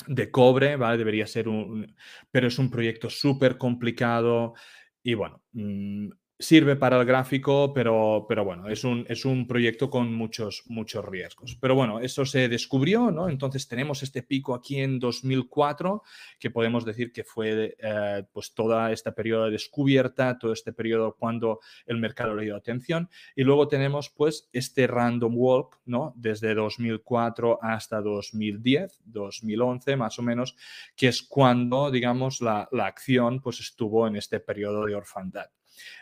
de cobre, ¿vale? Debería ser un, pero es un proyecto súper complicado y bueno, mmm, sirve para el gráfico, pero, pero bueno, es un, es un proyecto con muchos, muchos riesgos. Pero bueno, eso se descubrió, ¿no? Entonces tenemos este pico aquí en 2004, que podemos decir que fue eh, pues toda esta periodo de descubierta, todo este periodo cuando el mercado le dio atención. Y luego tenemos pues este random walk, ¿no? Desde 2004 hasta 2010, 2011 más o menos, que es cuando, digamos, la, la acción pues estuvo en este periodo de orfandad.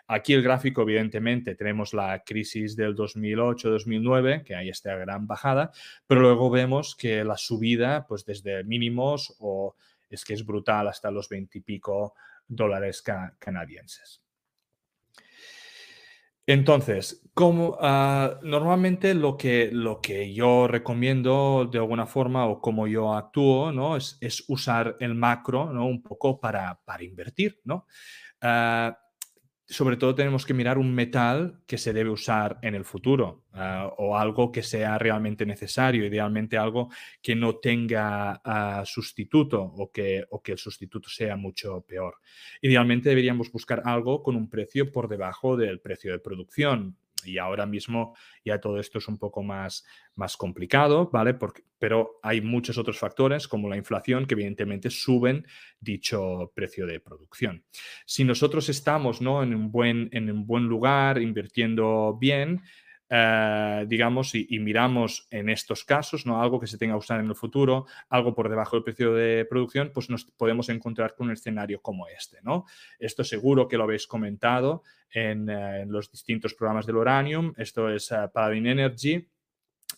Aquí el gráfico, evidentemente, tenemos la crisis del 2008-2009, que hay esta gran bajada, pero luego vemos que la subida, pues desde mínimos o es que es brutal hasta los 20 y pico dólares ca canadienses. Entonces, como, uh, normalmente lo que, lo que yo recomiendo de alguna forma o como yo actúo ¿no? es, es usar el macro ¿no? un poco para, para invertir. ¿no? Uh, sobre todo tenemos que mirar un metal que se debe usar en el futuro uh, o algo que sea realmente necesario, idealmente algo que no tenga uh, sustituto o que, o que el sustituto sea mucho peor. Idealmente deberíamos buscar algo con un precio por debajo del precio de producción, y ahora mismo ya todo esto es un poco más, más complicado, ¿vale? Porque, pero hay muchos otros factores como la inflación que evidentemente suben dicho precio de producción. Si nosotros estamos ¿no? en, un buen, en un buen lugar, invirtiendo bien, eh, digamos, y, miramos en estos casos, ¿no? algo que se tenga que usar en el futuro, algo por debajo del precio de producción, pues nos podemos encontrar con un escenario como este. ¿no? Esto seguro que lo habéis comentado en, eh, los distintos programas del Uranium. Esto es uh, Paladin Energy.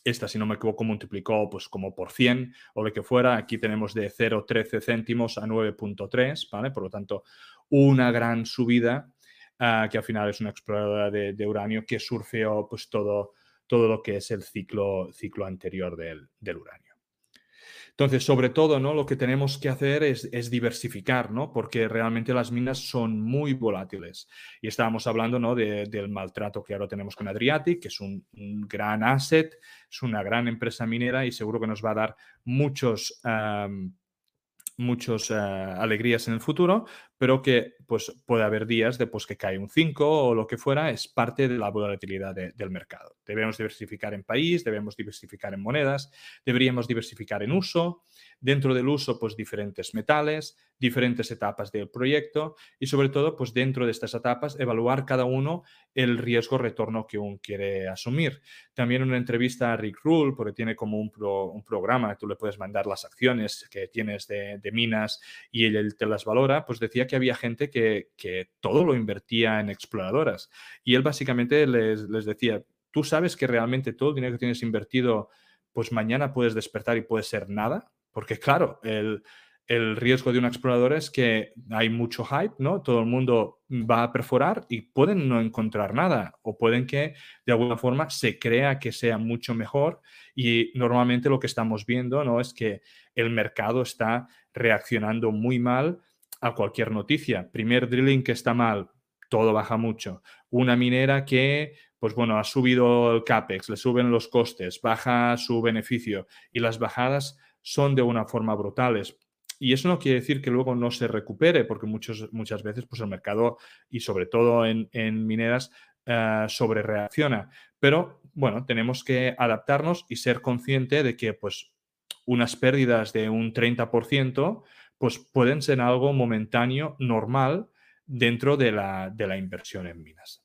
Esta, si no me equivoco, multiplicó pues como por 100 o lo que fuera. Aquí tenemos de 0,13 céntimos a 9,3, ¿vale? Por lo tanto, una gran subida uh, que al final es una exploradora de, uranio que surfeó pues todo, todo lo que es el ciclo, ciclo anterior del, del uranio. Entonces, sobre todo, ¿no? Lo que tenemos que hacer es, es, diversificar, ¿no? Porque realmente las minas son muy volátiles. Y estábamos hablando, ¿no? De, del maltrato que ahora tenemos con Adriatic, que es un, gran asset, es una gran empresa minera y seguro que nos va a dar muchos... Um, muchas uh, alegrías en el futuro, pero que pues, puede haber días de pues, que cae un 5 o lo que fuera, es parte de la volatilidad de, del mercado. Debemos diversificar en país, debemos diversificar en monedas, deberíamos diversificar en uso, dentro del uso, pues diferentes metales, diferentes etapas del proyecto y sobre todo, pues dentro de estas etapas, evaluar cada uno el riesgo-retorno que uno quiere asumir. También una entrevista a Rick Rule, porque tiene como un, pro, un programa, tú le puedes mandar las acciones que tienes de, de minas y él, él, te las valora, pues decía que había gente que, todo lo invertía en exploradoras. Y él básicamente les, les decía, tú sabes que realmente todo el dinero que tienes invertido, pues mañana puedes despertar y puede ser nada. Porque claro, el, el riesgo de una exploradora es que hay mucho hype, ¿no? Todo el mundo va a perforar y pueden no encontrar nada o pueden que de alguna forma se crea que sea mucho mejor y normalmente lo que estamos viendo, ¿no? Es que el mercado está reaccionando muy mal a cualquier noticia. Primer drilling que está mal, todo baja mucho. Una minera que, pues bueno, ha subido el CAPEX, le suben los costes, baja su beneficio y las bajadas son de una forma brutales. Y eso no quiere decir que luego no se recupere, porque muchos, muchas veces pues el mercado, y sobre todo en, en mineras, uh, sobre reacciona. Pero bueno, tenemos que adaptarnos y ser consciente de que pues unas pérdidas de un 30% pues pueden ser algo momentáneo, normal, dentro de la, de la inversión en minas.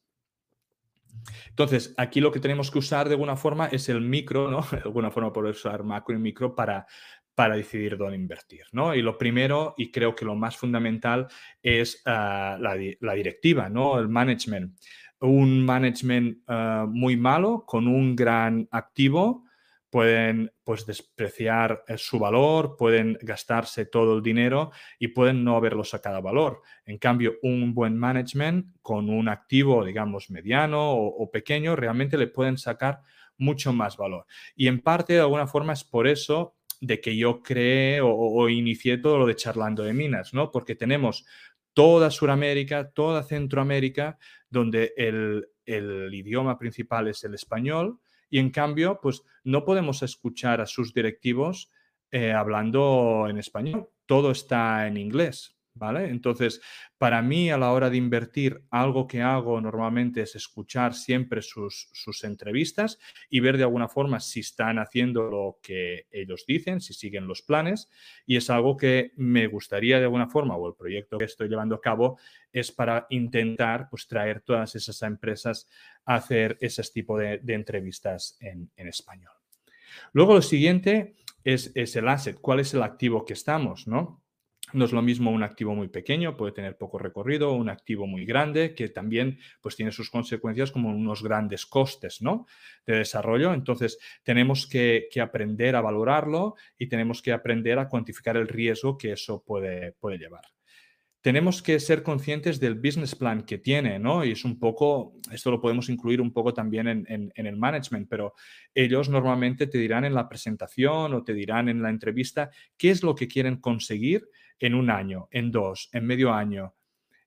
Entonces, aquí lo que tenemos que usar de alguna forma es el micro, ¿no? De alguna forma poder usar macro y micro para, para decidir dónde invertir, ¿no? Y lo primero, y creo que lo más fundamental, es uh, la, directiva, ¿no? El management. Un management uh, muy malo con un gran activo pueden pues despreciar eh, su valor, pueden gastarse todo el dinero y pueden no haberlo sacado a valor. En cambio, un buen management con un activo, digamos, mediano o, pequeño, realmente le pueden sacar mucho más valor. Y en parte, de alguna forma, es por eso de que yo creé o, inicié todo lo de charlando de minas, ¿no? Porque tenemos toda Sudamérica, toda Centroamérica, donde el, idioma principal es el español y en cambio, pues no podemos escuchar a sus directivos eh, hablando en español. Todo está en inglés. Entonces, para mí a la hora de invertir, algo que hago normalmente es escuchar siempre sus, entrevistas y ver de alguna forma si están haciendo lo que ellos dicen, si siguen los planes. Y es algo que me gustaría de alguna forma, o el proyecto que estoy llevando a cabo, es para intentar pues, traer todas esas empresas a hacer ese tipo de, entrevistas en, español. Luego lo siguiente es, es el asset, cuál es el activo que estamos, ¿no? No es lo mismo un activo muy pequeño, puede tener poco recorrido, un activo muy grande que también pues, tiene sus consecuencias como unos grandes costes ¿no? de desarrollo. Entonces, tenemos que, aprender a valorarlo y tenemos que aprender a cuantificar el riesgo que eso puede, puede llevar tenemos que ser conscientes del business plan que tiene, ¿no? Y es un poco, esto lo podemos incluir un poco también en, en, el management, pero ellos normalmente te dirán en la presentación o te dirán en la entrevista qué es lo que quieren conseguir en un año, en dos, en medio año.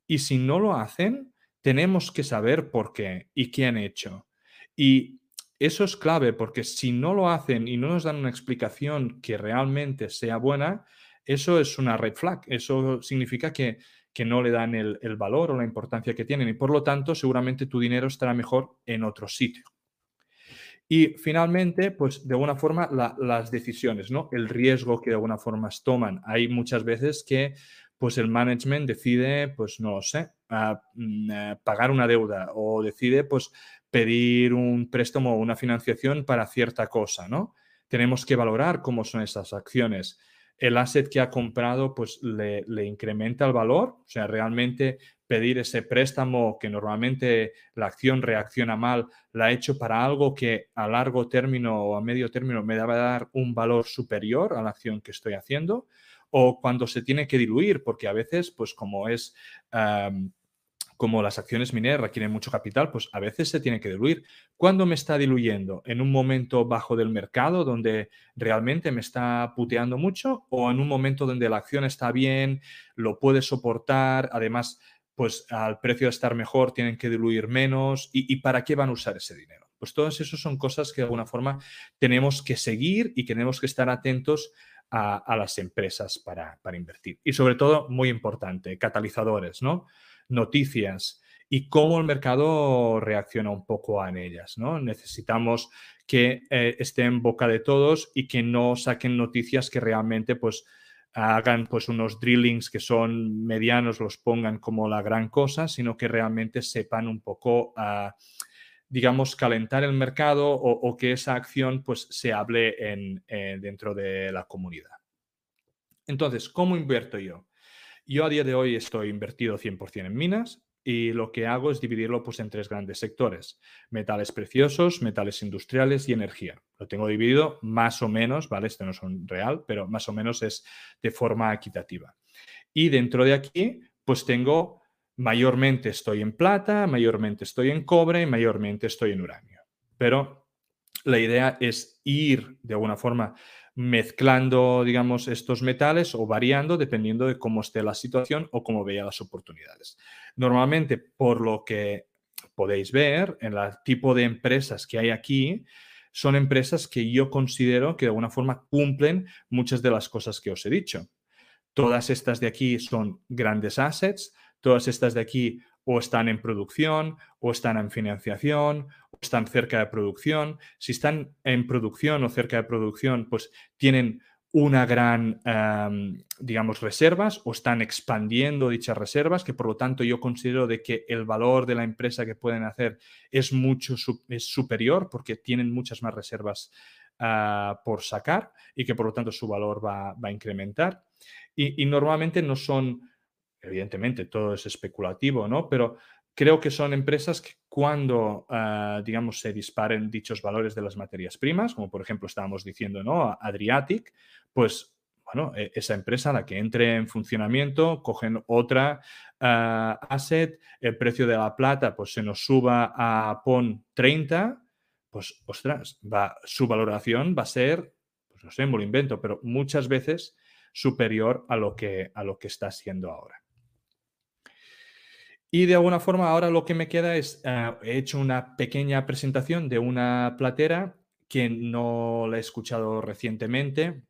Y si no lo hacen, tenemos que saber por qué y qué han hecho. Y eso es clave porque si no lo hacen y no nos dan una explicación que realmente sea buena, eso es una red flag. Eso significa que, no le dan el, valor o la importancia que tienen y por lo tanto seguramente tu dinero estará mejor en otro sitio. Y finalmente, pues de alguna forma las decisiones, ¿no? El riesgo que de alguna forma toman. Hay muchas veces que pues el management decide, pues no lo sé, mm, eh, pagar una deuda o decide pues pedir un préstamo o una financiación para cierta cosa, ¿no? Tenemos que valorar cómo son esas acciones el asset que ha comprado pues le, incrementa el valor, o sea, realmente pedir ese préstamo que normalmente la acción reacciona mal, la ha hecho para algo que a largo término o a medio término me va a dar un valor superior a la acción que estoy haciendo, o cuando se tiene que diluir, porque a veces, pues como es como las acciones mineras requieren mucho capital, pues a veces se tiene que diluir. ¿Cuándo me está diluyendo? ¿En un momento bajo del mercado donde realmente me está puteando mucho o en un momento donde la acción está bien, lo puede soportar, además, pues al precio de estar mejor tienen que diluir menos y, para qué van a usar ese dinero? Pues todas esas son cosas que de alguna forma tenemos que seguir y tenemos que estar atentos a, las empresas para, para invertir. Y sobre todo, muy importante, catalizadores, ¿no? noticias y cómo el mercado reacciona un poco en ellas. ¿no? Necesitamos que eh, esté en boca de todos y que no saquen noticias que realmente pues, hagan pues, unos drillings que son medianos, los pongan como la gran cosa, sino que realmente sepan un poco, uh, digamos, calentar el mercado o, que esa acción pues, se hable en, eh, dentro de la comunidad. Entonces, ¿cómo invierto yo? Yo a día de hoy estoy invertido 100% en minas y lo que hago es dividirlo pues, en tres grandes sectores, metales preciosos, metales industriales y energía. Lo tengo dividido más o menos, ¿vale? Esto no es un real, pero más o menos es de forma equitativa. Y dentro de aquí, pues tengo, mayormente estoy en plata, mayormente estoy en cobre y mayormente estoy en uranio. Pero la idea es ir de alguna forma mezclando, digamos, estos metales o variando dependiendo de cómo esté la situación o cómo vea las oportunidades. Normalmente, por lo que podéis ver, en el tipo de empresas que hay aquí, son empresas que yo considero que de alguna forma cumplen muchas de las cosas que os he dicho. Todas estas de aquí son grandes assets, todas estas de aquí o están en producción, o están en financiación, están cerca de producción. Si están en producción o cerca de producción, pues tienen una gran, digamos, reservas o están expandiendo dichas reservas, que por lo tanto yo considero de que el valor de la empresa que pueden hacer es mucho es superior porque tienen muchas más reservas ah, por sacar y que por lo tanto su valor va, a incrementar. y, normalmente no son evidentemente todo es especulativo, ¿no? Pero creo que son empresas que cuando, ah, digamos, se disparen dichos valores de las materias primas, como por ejemplo estábamos diciendo, ¿no? Adriatic, pues, bueno, e, esa empresa, la que entre en funcionamiento, cogen otra ah, asset, el precio de la plata, pues se nos suba a PON 30, pues ostras, va, su valoración va a ser, pues no sé, me lo invento, pero muchas veces superior a lo que, a lo que está siendo ahora. Y de alguna forma ahora lo que me queda es, ah, he hecho una pequeña presentación de una platera que no la he escuchado recientemente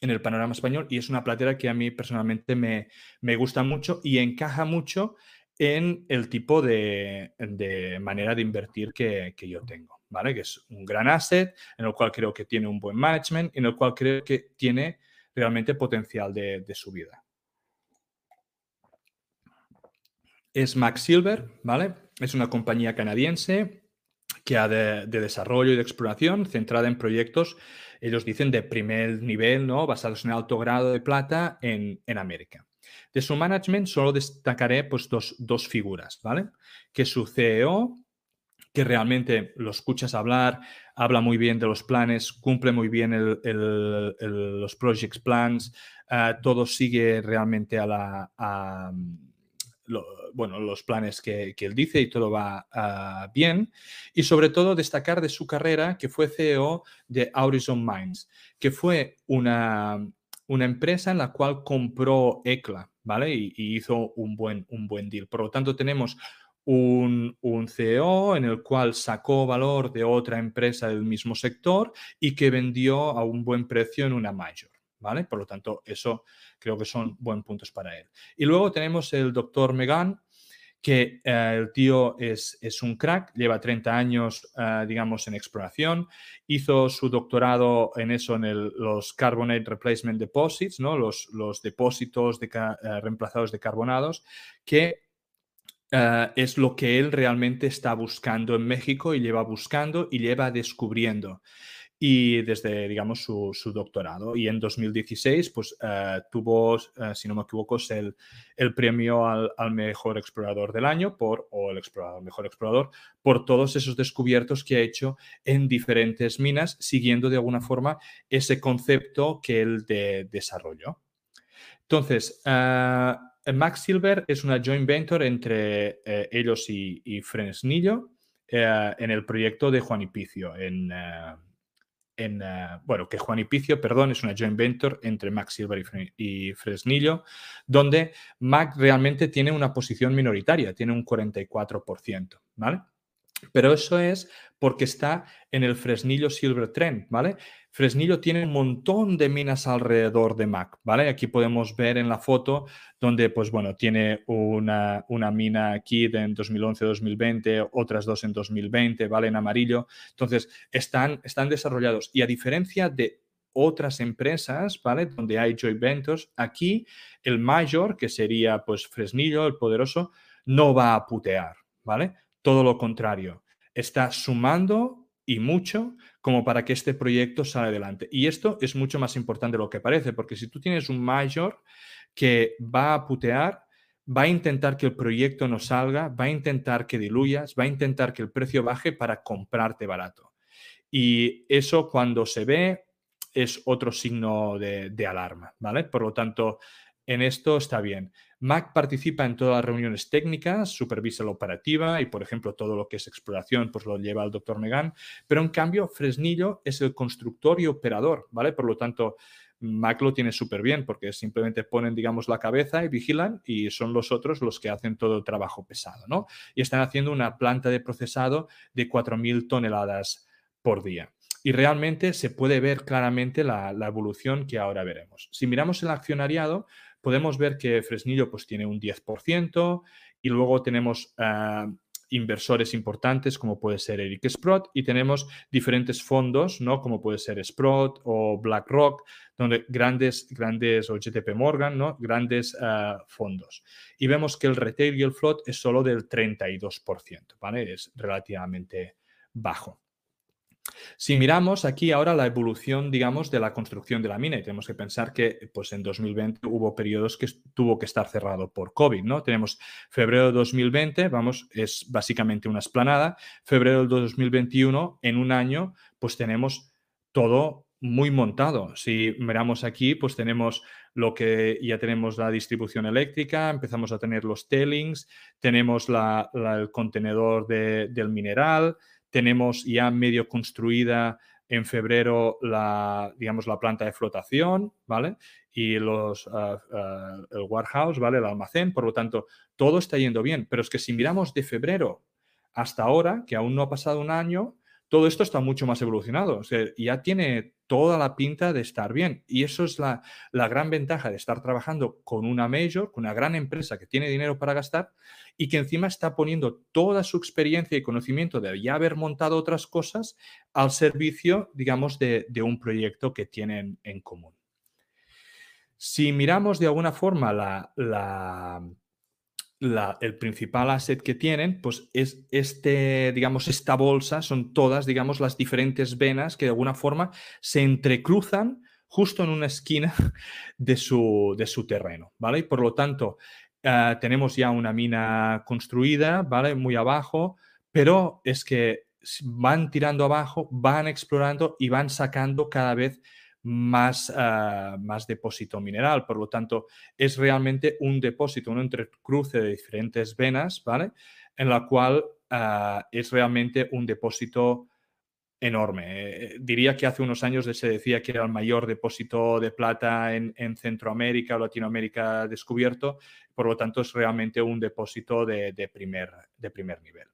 en el panorama español y es una platera que a mí personalmente me, me gusta mucho y encaja mucho en el tipo de, de manera de invertir que, que, yo tengo, ¿vale? Que es un gran asset, en el cual creo que tiene un buen management, en el cual creo que tiene realmente potencial de, de subida. Es Max Silver, ¿vale? Es una compañía canadiense que ha de, desarrollo y de exploración centrada en proyectos, ellos dicen, de primer nivel, ¿no? Basados en alto grado de plata en, América. De su management solo destacaré pues, dos, figuras, ¿vale? Que su CEO, que realmente lo escuchas hablar, habla muy bien de los planes, cumple muy bien los project plans, eh, todo sigue realmente a la bueno, los planes que, él dice y todo va ah, bien. Y sobre todo destacar de su carrera que fue CEO de Horizon Minds, que fue una, una empresa en la cual compró ECLA, ¿vale? Y, hizo un buen, un buen deal. Por lo tanto, tenemos un, un, CEO en el cual sacó valor de otra empresa del mismo sector y que vendió a un buen precio en una mayor. ¿Vale? Por lo tanto, eso creo que son buenos puntos para él. Y luego tenemos el doctor Megan, que eh, el tío es, es, un crack, lleva 30 años, eh, digamos, en exploración, hizo su doctorado en eso, en los Carbonate Replacement Deposits, ¿no? los, los depósitos de, eh, reemplazados de carbonados, que es lo que él realmente está buscando en México y lleva buscando y lleva descubriendo y desde, digamos, su, doctorado. Y en 2016, pues eh, tuvo, eh, si no me equivoco, el, el premio al, mejor explorador del año por, o el mejor explorador por todos esos descubiertos que ha hecho en diferentes minas, siguiendo de alguna forma ese concepto que él desarrolló. Entonces, eh, Max Silver es una joint venture entre ellos y, y Fresnillo en el proyecto de Juan Ipicio, en en, eh, bueno, que Juan y perdón, es una joint venture entre Mac Silver y, Fresnillo, donde Mac realmente tiene una posición minoritaria, tiene un 44%, ¿vale? Pero eso es porque está en el Fresnillo Silver Trend, ¿vale? Fresnillo tiene un montón de minas alrededor de Mac, ¿vale? Aquí podemos ver en la foto donde, pues bueno, tiene una, una mina aquí en 2011-2020, otras dos en 2020, ¿vale? En amarillo. Entonces, están, están desarrollados. Y a diferencia de otras empresas, ¿vale? Donde hay joint ventures, aquí el mayor, que sería pues Fresnillo, el poderoso, no va a putear, ¿vale? Todo lo contrario, está sumando y mucho como para que este proyecto salga adelante. Y esto es mucho más importante de lo que parece, porque si tú tienes un mayor que va a putear, va a intentar que el proyecto no salga, va a intentar que diluyas, va a intentar que el precio baje para comprarte barato. Y eso cuando se ve es otro signo de, de alarma, ¿vale? Por lo tanto, en esto está bien. Mac participa en todas las reuniones técnicas, supervisa la operativa y, por ejemplo, todo lo que es exploración, pues lo lleva el doctor Megan, pero en cambio Fresnillo es el constructor y operador, ¿vale? Por lo tanto, Mac lo tiene súper bien porque simplemente ponen, digamos, la cabeza y vigilan y son los otros los que hacen todo el trabajo pesado, ¿no? Y están haciendo una planta de procesado de 4.000 toneladas por día. Y realmente se puede ver claramente la, la evolución que ahora veremos. Si miramos el accionariado, podemos ver que Fresnillo pues, tiene un 10% y luego tenemos ah, inversores importantes como puede ser Eric Sprott y tenemos diferentes fondos, ¿no? Como puede ser Sprott o BlackRock, donde grandes, grandes, o JP Morgan, ¿no? Grandes ah, fondos. Y vemos que el retail y el float es solo del 32%, ¿vale? Es relativamente bajo. Si miramos aquí ahora la evolución, digamos, de la construcción de la mina, y tenemos que pensar que pues, en 2020 hubo periodos que tuvo que estar cerrado por COVID, ¿no? Tenemos febrero de 2020, vamos, es básicamente una esplanada, febrero de 2021, en un año, pues tenemos todo muy montado. Si miramos aquí, pues tenemos lo que ya tenemos la distribución eléctrica, empezamos a tener los tailings, tenemos el contenedor del mineral, tenemos ya medio construida en febrero la, digamos, la planta de flotación, ¿vale? Y los, ah, el warehouse, ¿vale? El almacén, por lo tanto, todo está yendo bien. Pero es que si miramos de febrero hasta ahora, que aún no ha pasado un año, todo esto está mucho más evolucionado. O sea, ya tiene toda la pinta de estar bien. Y eso es la, la, gran ventaja de estar trabajando con una major, con una gran empresa que tiene dinero para gastar y que encima está poniendo toda su experiencia y conocimiento de ya haber montado otras cosas al servicio, digamos, de, de un proyecto que tienen en común. Si miramos de alguna forma la, la el principal asset que tienen, pues es este, digamos, esta bolsa, son todas, digamos, las diferentes venas que de alguna forma se entrecruzan justo en una esquina de su, de su terreno, ¿vale? Y por lo tanto, eh, tenemos ya una mina construida, ¿vale? Muy abajo, pero es que van tirando abajo, van explorando y van sacando cada vez más, ah, más depósito mineral. Por lo tanto, es realmente un depósito, un entrecruce de diferentes venas, ¿vale? En la cual ah, es realmente un depósito enorme. Eh, diría que hace unos años se decía que era el mayor depósito de plata en, Centroamérica o Latinoamérica descubierto, por lo tanto es realmente un depósito de, primer, de primer nivel.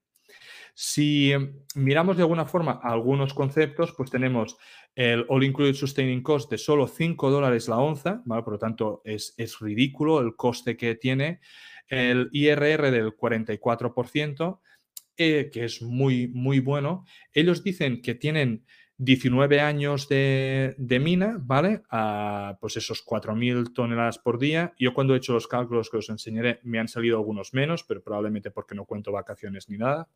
Si miramos de alguna forma algunos conceptos, pues tenemos el All Included Sustaining Cost de solo 5 dólares la onza, por lo tanto es, es, ridículo el coste que tiene. El IRR del 44%, eh, que es muy, muy bueno. Ellos dicen que tienen 19 años de, de mina, ¿vale? A pues esos 4.000 toneladas por día. Yo cuando he hecho los cálculos que os enseñaré me han salido algunos menos, pero probablemente porque no cuento vacaciones ni nada.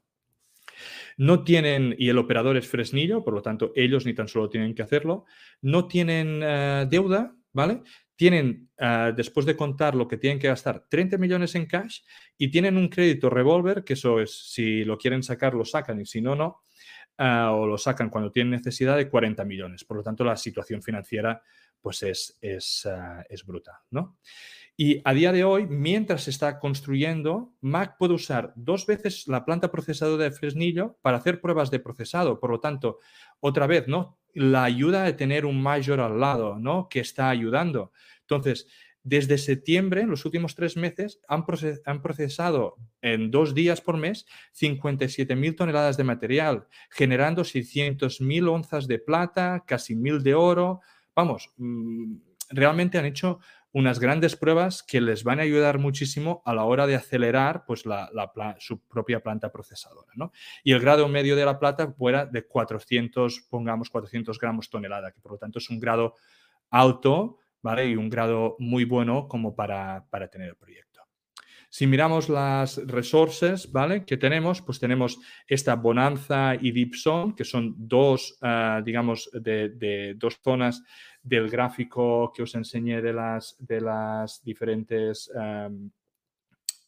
No tienen, y el operador es Fresnillo, por lo tanto, ellos ni tan solo tienen que hacerlo. No tienen eh, deuda, ¿vale? Tienen, eh, después de contar lo que tienen que gastar, 30 millones en cash y tienen un crédito revolver, que eso es, si lo quieren sacar, lo sacan y si no, no. Eh, o lo sacan cuando tienen necesidad de 40 millones. Por lo tanto, la situación financiera pues es, es, es bruta, ¿no? Y a día de hoy, mientras se está construyendo, Mac puede usar dos veces la planta procesadora de Fresnillo para hacer pruebas de procesado. Por lo tanto, otra vez, ¿no? La ayuda de tener un mayor al lado, ¿no? Que está ayudando. Entonces, desde septiembre, en los últimos tres meses, han, procesado en dos días por mes 57.000 toneladas de material, generando 600.000 onzas de plata, casi 1.000 de oro. Vamos, mm, realmente han hecho unas grandes pruebas que les van a ayudar muchísimo a la hora de acelerar pues, la, su propia planta procesadora. ¿no? Y el grado medio de la plata fuera de 400, pongamos 400 gramos tonelada, que por lo tanto es un grado alto ¿vale? y un grado muy bueno como para, para tener el proyecto. Si miramos las resources, ¿vale? Que tenemos, pues tenemos esta Bonanza y Deep que son dos, ah, digamos, de, dos zonas del gráfico que os enseñé de las, de las diferentes, em,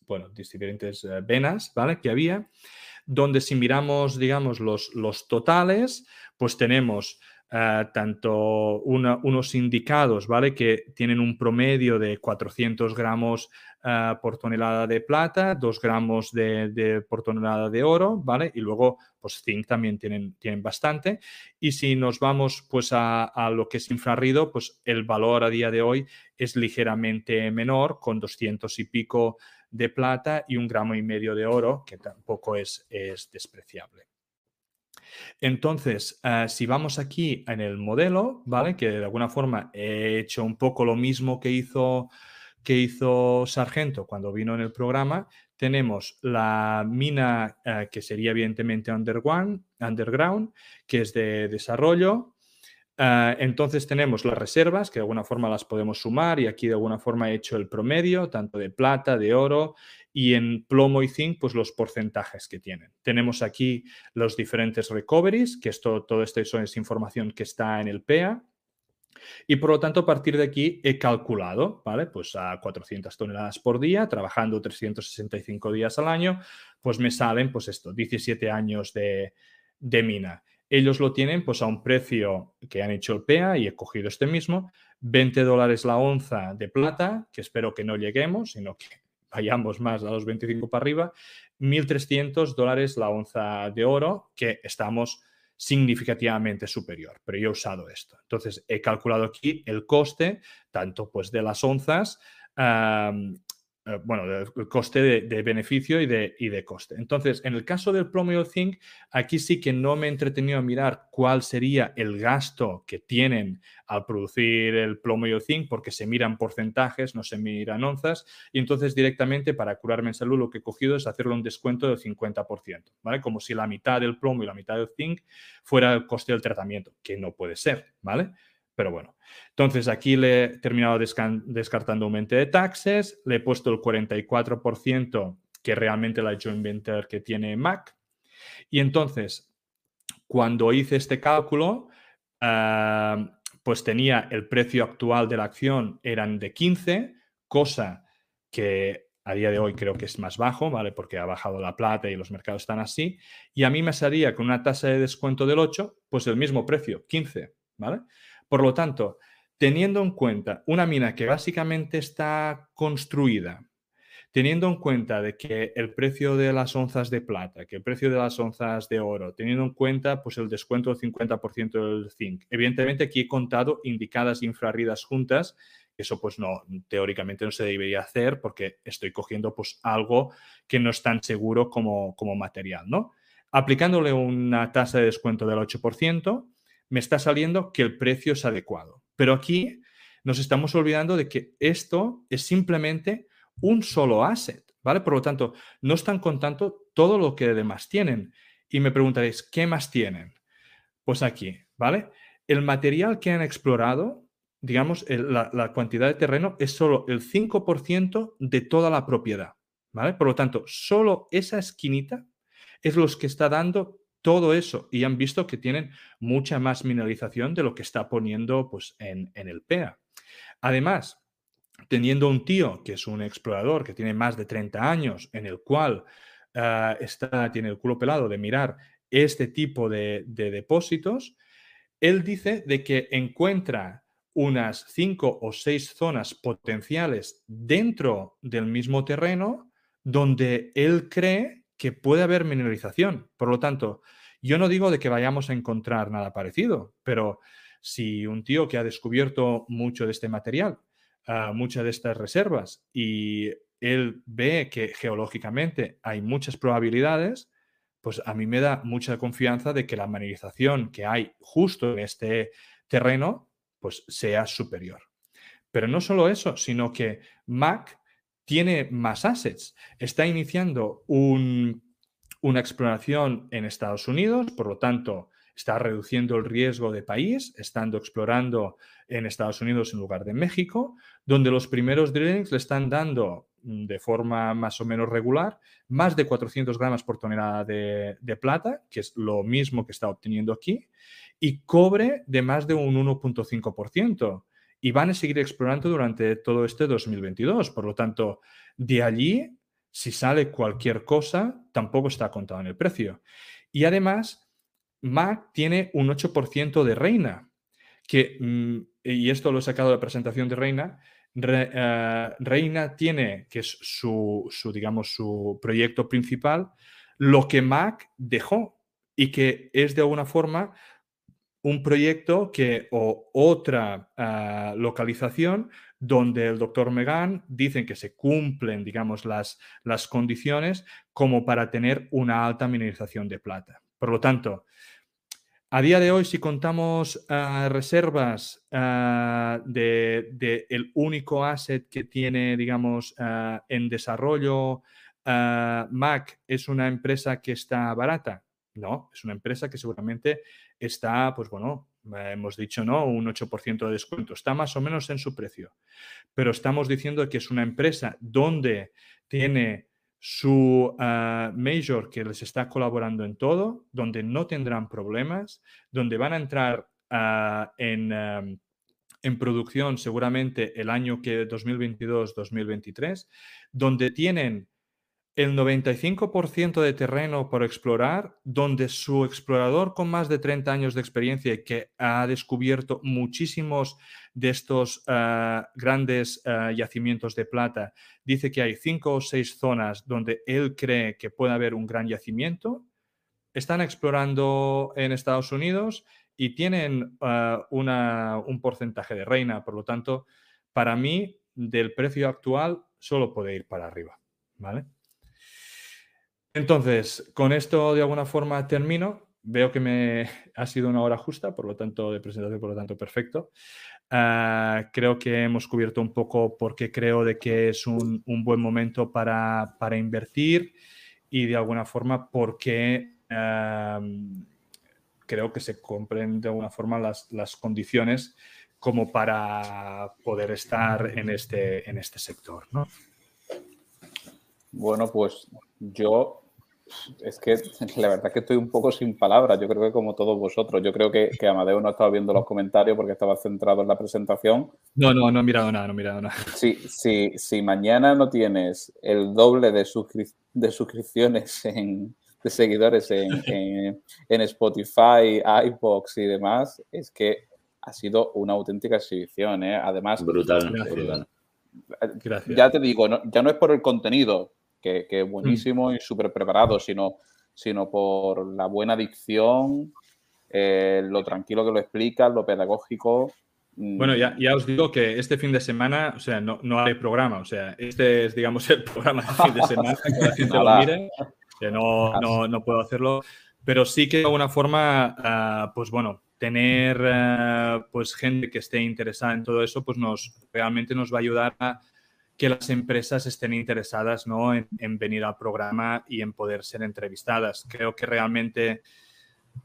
bueno, diferentes eh, venas, ¿vale? Que había, donde si miramos, digamos, los, los totales, pues tenemos eh, tanto unos indicados, ¿vale? Que tienen un promedio de 400 gramos eh, por tonelada de plata, 2 gramos de, por tonelada de oro, ¿vale? Y luego, pues zinc también tienen, tienen bastante. Y si nos vamos, pues, a, a, lo que es infrarrido, pues el valor a día de hoy es ligeramente menor, con 200 y pico de plata y un gramo y medio de oro, que tampoco es, es despreciable. Entonces, eh, si vamos aquí en el modelo, ¿vale? Que de alguna forma he hecho un poco lo mismo que hizo, que hizo Sargento cuando vino en el programa, tenemos la mina eh, que sería evidentemente underground, que es de desarrollo, Ah, entonces tenemos las reservas, que de alguna forma las podemos sumar y aquí de alguna forma he hecho el promedio, tanto de plata, de oro y en plomo y zinc, pues los porcentajes que tienen. Tenemos aquí los diferentes recoveries, que esto, todo esto es información que está en el PEA. Y por lo tanto, a partir de aquí he calculado, ¿vale? Pues a 400 toneladas por día, trabajando 365 días al año, pues me salen, pues esto, 17 años de, de mina. Ellos lo tienen pues a un precio que han hecho el PEA y he cogido este mismo, 20 dólares la onza de plata, que espero que no lleguemos, sino que vayamos más a los 25 para arriba, 1.300 dólares la onza de oro, que estamos significativamente superior, pero yo he usado esto. Entonces, he calculado aquí el coste, tanto pues de las onzas, eh, bueno, el coste de, beneficio y de, de, coste. Entonces, en el caso del el zinc, aquí sí que no me he entretenido a mirar cuál sería el gasto que tienen al producir el plomo y el zinc, porque se miran porcentajes, no se miran onzas, y entonces directamente para curarme en salud lo que he cogido es hacerle un descuento del 50%, ¿vale? Como si la mitad del plomo y la mitad del zinc fuera el coste del tratamiento, que no puede ser, ¿vale? Pero bueno, entonces aquí le he terminado descartando aumento de taxes, le he puesto el 44% que realmente la joint venture que tiene Mac. Y entonces, cuando hice este cálculo, ah, pues tenía el precio actual de la acción eran de 15, cosa que a día de hoy creo que es más bajo, ¿vale? Porque ha bajado la plata y los mercados están así. Y a mí me salía con una tasa de descuento del 8, pues el mismo precio, 15, ¿vale? Por lo tanto, teniendo en cuenta una mina que básicamente está construida, teniendo en cuenta de que el precio de las onzas de plata, que el precio de las onzas de oro, teniendo en cuenta pues el descuento del 50% del zinc. Evidentemente aquí he contado indicadas infrarridas juntas, eso pues no, teóricamente no se debería hacer porque estoy cogiendo pues algo que no es tan seguro como, como material, ¿no? Aplicándole una tasa de descuento del 8%, me está saliendo que el precio es adecuado. Pero aquí nos estamos olvidando de que esto es simplemente un solo asset, ¿vale? Por lo tanto, no están contando todo lo que demás tienen. Y me preguntaréis, ¿qué más tienen? Pues aquí, ¿vale? El material que han explorado, digamos, la, la, cantidad de terreno es solo el 5% de toda la propiedad, ¿vale? Por lo tanto, solo esa esquinita es lo que está dando todo eso y han visto que tienen mucha más mineralización de lo que está poniendo pues, en, el PEA. Además, teniendo un tío que es un explorador que tiene más de 30 años, en el cual ah, está, tiene el culo pelado de mirar este tipo de, de, depósitos, él dice de que encuentra unas cinco o seis zonas potenciales dentro del mismo terreno donde él cree que puede haber mineralización. Por lo tanto, yo no digo de que vayamos a encontrar nada parecido, pero si un tío que ha descubierto mucho de este material, uh, muchas de estas reservas, y él ve que geológicamente hay muchas probabilidades, pues a mí me da mucha confianza de que la mineralización que hay justo en este terreno, pues sea superior. Pero no solo eso, sino que Mac tiene más assets. Está iniciando una exploración en Estados Unidos, por lo tanto, está reduciendo el riesgo de país, estando explorando en Estados Unidos en lugar de México, donde los primeros drillings le están dando mm, de forma más o menos regular más de 400 gramos por tonelada de, de plata, que es lo mismo que está obteniendo aquí, y cobre de más de un 1.5% y van a seguir explorando durante todo este 2022. Por lo tanto, de allí, si sale cualquier cosa, tampoco está contado en el precio. Y además, Mac tiene un 8% de Reina, que, mm, y esto lo he sacado de la presentación de Reina, eh, Reina tiene, que es su, su, digamos, su proyecto principal, lo que Mac dejó y que es de alguna forma un proyecto que, o otra ah, localización donde el doctor Megan dicen que se cumplen, digamos, las, las condiciones como para tener una alta mineralización de plata. Por lo tanto, a día de hoy, si contamos ah, reservas uh, de, el único asset que tiene, digamos, en desarrollo, Mac es una empresa que está barata. No, es una empresa que seguramente está, pues bueno, hemos dicho, ¿no? Un 8% de descuento. Está más o menos en su precio. Pero estamos diciendo que es una empresa donde tiene su uh, major que les está colaborando en todo, donde no tendrán problemas, donde van a entrar uh, en, um, en, producción seguramente el año que 2022-2023, donde tienen el 95% de terreno por explorar, donde su explorador con más de 30 años de experiencia y que ha descubierto muchísimos de estos ah, grandes ah, yacimientos de plata, dice que hay cinco o seis zonas donde él cree que puede haber un gran yacimiento. Están explorando en Estados Unidos y tienen ah, un porcentaje de reina. Por lo tanto, para mí, del precio actual, solo puede ir para arriba. ¿Vale? Entonces, con esto de alguna forma termino. Veo que me ha sido una hora justa, por lo tanto, de presentación, por lo tanto, perfecto. Ah, creo que hemos cubierto un poco por qué creo de que es un, buen momento para, invertir y de alguna forma por qué creo que se compren de alguna forma las, condiciones como para poder estar en este, en este sector. ¿no? Bueno, pues yo es que la verdad que estoy un poco sin palabras. Yo creo que como todos vosotros, yo creo que, que Amadeo no estaba viendo los comentarios porque estaba centrado en la presentación. No, no, no he mirado nada, no he mirado nada. Si, si, si mañana no tienes el doble de, de suscripciones en, de seguidores en, en, Spotify, iBox y demás, es que ha sido una auténtica exhibición. ¿eh? Además, brutal. brutal. Gracias. Ya te digo, ya no es por el contenido, que, es mm. buenísimo y súper preparado, sino, sino por la buena dicción, eh, lo tranquilo que lo explica, lo pedagógico. Mm. Bueno, ya, ya, os digo que este fin de semana, o sea, no, no hay programa, o sea, este es, digamos, el programa de fin de semana, que la gente lo mire, que no, no, no, puedo hacerlo, pero sí que de alguna forma, ah, pues bueno, tener ah, pues gente que esté interesada en todo eso, pues nos realmente nos va a ayudar a que las empresas estén interesadas ¿no? en, venir al programa y en poder ser entrevistadas. Creo que realmente,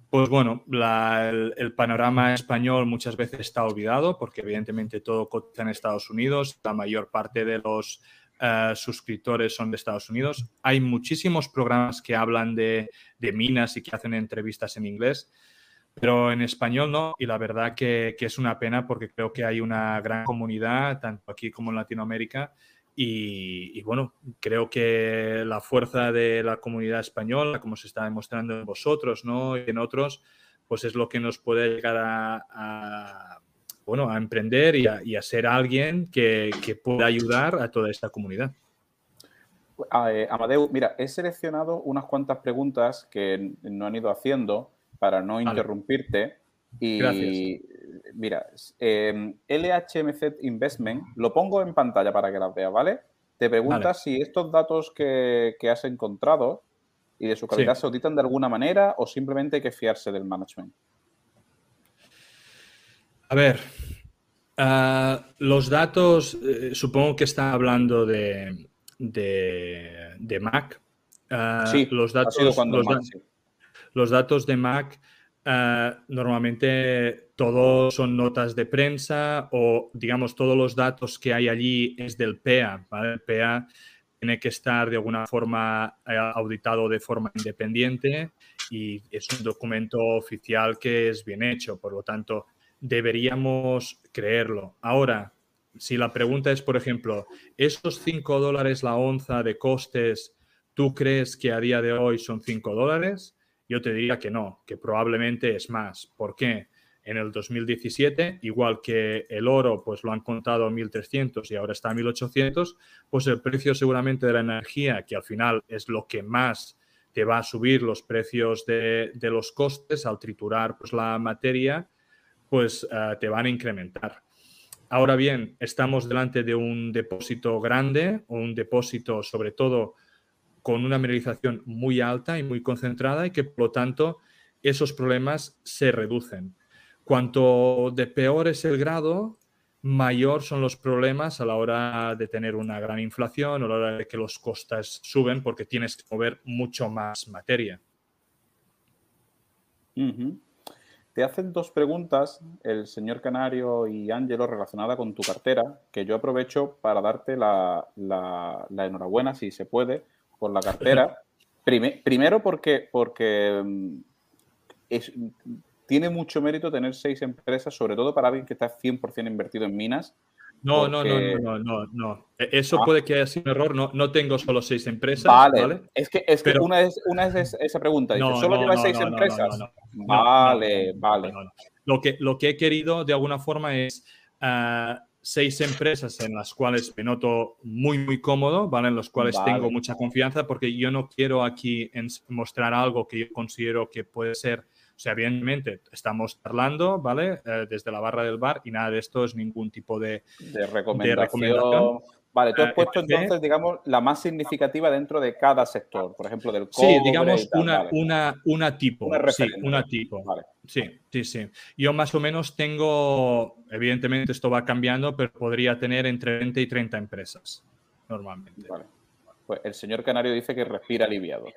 pues bueno, el, panorama español muchas veces está olvidado porque evidentemente todo cotiza en Estados Unidos, la mayor parte de los eh, suscriptores son de Estados Unidos. Hay muchísimos programas que hablan de minas y que hacen entrevistas en inglés pero en español no, y la verdad que, es una pena porque creo que hay una gran comunidad, tanto aquí como en Latinoamérica, y, bueno, creo que la fuerza de la comunidad española, como se está demostrando en vosotros ¿no? y en otros, pues es lo que nos puede llegar a, bueno, a emprender y a, ser alguien que, pueda ayudar a toda esta comunidad. Eh, Amadeu, mira, he seleccionado unas cuantas preguntas que no han ido haciendo para no interrumpirte. Y mira, LHMZ em, Investment, lo pongo en pantalla para que las veas, ¿vale? Te preguntas si estos datos que, has encontrado y de su calidad se auditan de alguna manera o simplemente hay que fiarse del management. A ver, ah, los datos, eh, supongo que está hablando de, de, Mac. Ah, sí, los datos, cuando los datos de Mac eh, normalmente todos son notas de prensa o, digamos, todos los datos que hay allí es del PEA. El PEA tiene que estar de alguna forma eh, auditado de forma independiente y es un documento oficial que es bien hecho. Por lo tanto, deberíamos creerlo. Ahora, si la pregunta es, por ejemplo, ¿esos 5 dólares la onza de costes, tú crees que a día de hoy son 5 dólares? Yo te diría que no, que probablemente es más. ¿Por qué? En el 2017, igual que el oro, pues lo han contado a 1.300 y ahora está a 1.800, pues el precio seguramente de la energía, que al final es lo que más te va a subir los precios de, los costes al triturar pues, la materia, pues eh, te van a incrementar. Ahora bien, estamos delante de un depósito grande, un depósito sobre todo con una mineralización muy alta y muy concentrada y que por lo tanto esos problemas se reducen. Cuanto de peor es el grado, mayor son los problemas a la hora de tener una gran inflación o a la hora de que los costes suben porque tienes que mover mucho más materia. Te hacen dos preguntas el señor Canario y Ángelo relacionada con tu cartera, que yo aprovecho para darte la enhorabuena, si se puede, por la cartera. primero porque, porque mm, tiene mucho mérito tener seis empresas, sobre todo para alguien que está 100% invertido en minas, No, no, no, no, no, no, e, Eso ah. puede que haya sido un error. No, no tengo solo seis empresas. Vale. Es que, es que una, es, una es esa pregunta. Dice, ¿Solo llevas seis empresas? vale, vale. Lo, que, lo que he querido de alguna forma es ah, seis empresas en las cuales me noto muy, muy cómodo, ¿vale? En las cuales tengo mucha confianza porque yo no quiero aquí mostrar algo que yo considero que puede ser o sea, evidentemente estamos charlando, ¿vale? Eh, desde la barra del bar y nada de esto es ningún tipo de, recomendación. Vale, tú has eh, puesto entonces, digamos, la más significativa dentro de cada sector, por ejemplo, del cobre. Sí, digamos una, una, una tipo. sí, una tipo. Sí, sí, sí. Yo más o menos tengo, evidentemente esto va cambiando, pero podría tener entre 20 y 30 empresas normalmente. Vale. Pues el señor Canario dice que respira aliviado.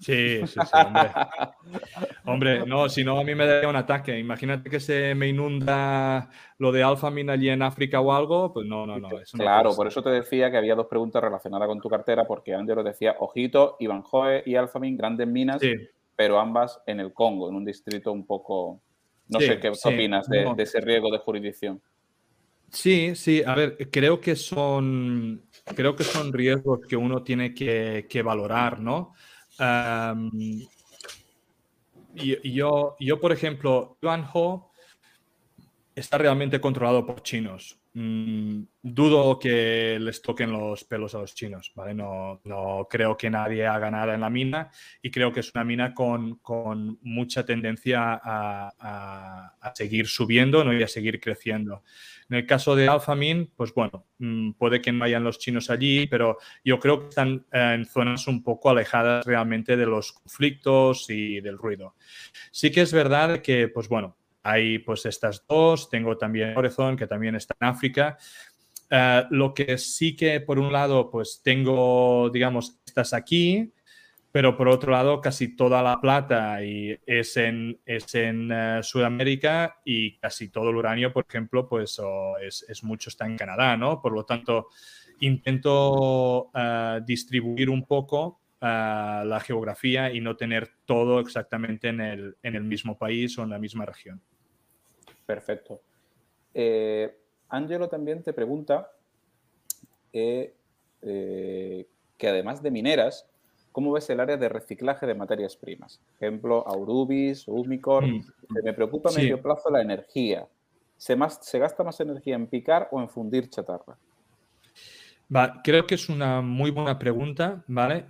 Sí, sí, sí, hombre. hombre, no, si no a mí me daría un ataque. Imagínate que se me inunda lo de Alphamin allí en África o algo, pues no, no, no. claro, por eso te decía que había dos preguntas relacionadas con tu cartera, porque Angelo decía, ojito, Ivanhoe y Alphamin, grandes minas, pero ambas en el Congo, en un distrito un poco... No sé qué opinas de, ese riesgo de jurisdicción. Sí, sí, a ver, creo que son, creo que son riesgos que uno tiene que, que valorar, ¿no? y, yo, yo, por ejemplo, Yuan Ho está realmente controlado por chinos. Mm, dudo que les toquen los pelos a los chinos, ¿vale? No, no, creo que nadie haga nada en la mina y creo que es una mina con, con mucha tendencia a, a, seguir subiendo ¿no? y a seguir creciendo. En el caso de Alphamin, pues bueno, mm, puede que no vayan los chinos allí, pero yo creo que están en zonas un poco alejadas realmente de los conflictos y del ruido. Sí que es verdad que, pues bueno, hay pues estas dos, tengo también Horizon, que también está en África. Eh, lo que sí que por un lado pues tengo, digamos, estas aquí, pero por otro lado casi toda la plata y es en, es en eh, Sudamérica y casi todo el uranio, por ejemplo, pues es, es, mucho está en Canadá, ¿no? Por lo tanto, intento uh, distribuir un poco la geografía y no tener todo exactamente en el, en el mismo país o en la misma región. Perfecto. Eh, Angelo también te pregunta eh, eh, que además de mineras, ¿cómo ves el área de reciclaje de materias primas? Ejemplo, Aurubis, Umicor. Mm. Me preocupa a medio plazo la energía. ¿Se, más, ¿Se gasta más energía en picar o en fundir chatarra? creo que es una muy buena pregunta, ¿vale?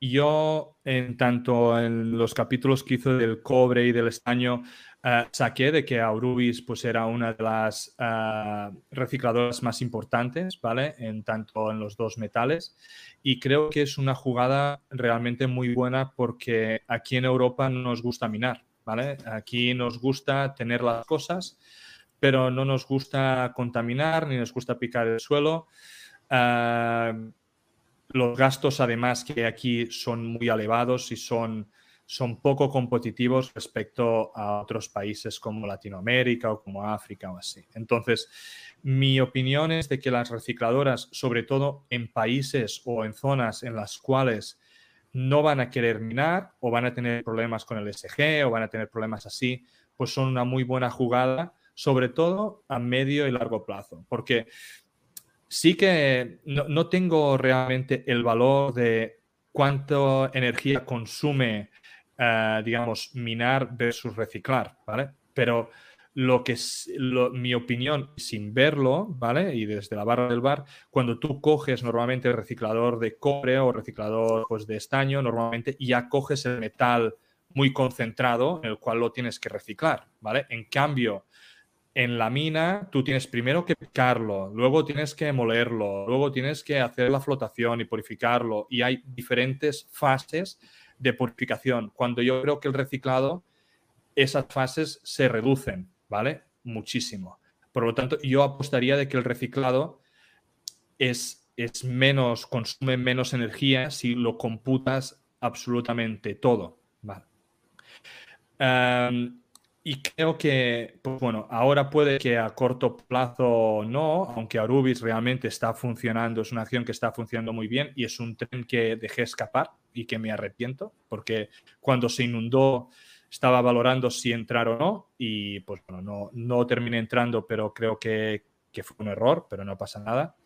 yo, en tanto en los capítulos que hizo del cobre y del estaño, eh, saqué de que Aurubis pues, era una de las eh, recicladoras más importantes, ¿vale? En tanto en los dos metales. Y creo que es una jugada realmente muy buena porque aquí en Europa no nos gusta minar, ¿vale? Aquí nos gusta tener las cosas, pero no nos gusta contaminar ni nos gusta picar el suelo. Eh, los gastos, además, que aquí son muy elevados y son son poco competitivos respecto a otros países como Latinoamérica o como África o así. Entonces, mi opinión es de que las recicladoras, sobre todo en países o en zonas en las cuales no van a querer minar o van a tener problemas con el SG o van a tener problemas así, pues son una muy buena jugada, sobre todo a medio y largo plazo, porque sí que no, no tengo realmente el valor de cuánta energía consume eh, digamos, minar versus reciclar, ¿vale? Pero lo que es mi opinión, sin verlo, ¿vale? Y desde la barra del bar, cuando tú coges normalmente el reciclador de cobre o reciclador pues, de estaño, normalmente ya coges el metal muy concentrado en el cual lo tienes que reciclar, ¿vale? En cambio, en la mina tú tienes primero que picarlo, luego tienes que molerlo, luego tienes que hacer la flotación y purificarlo y hay diferentes fases de purificación, cuando yo creo que el reciclado, esas fases se reducen, ¿vale? Muchísimo. Por lo tanto, yo apostaría de que el reciclado es, es menos, consume menos energía si lo computas absolutamente todo, ¿vale? y creo que, pues bueno, ahora puede que a corto plazo no, aunque Arubis realmente está funcionando, es una acción que está funcionando muy bien y es un tren que dejé escapar y que me arrepiento, porque cuando se inundó estaba valorando si entrar o no y pues bueno, no, no terminé entrando, pero creo que, que fue un error, pero no pasa nada.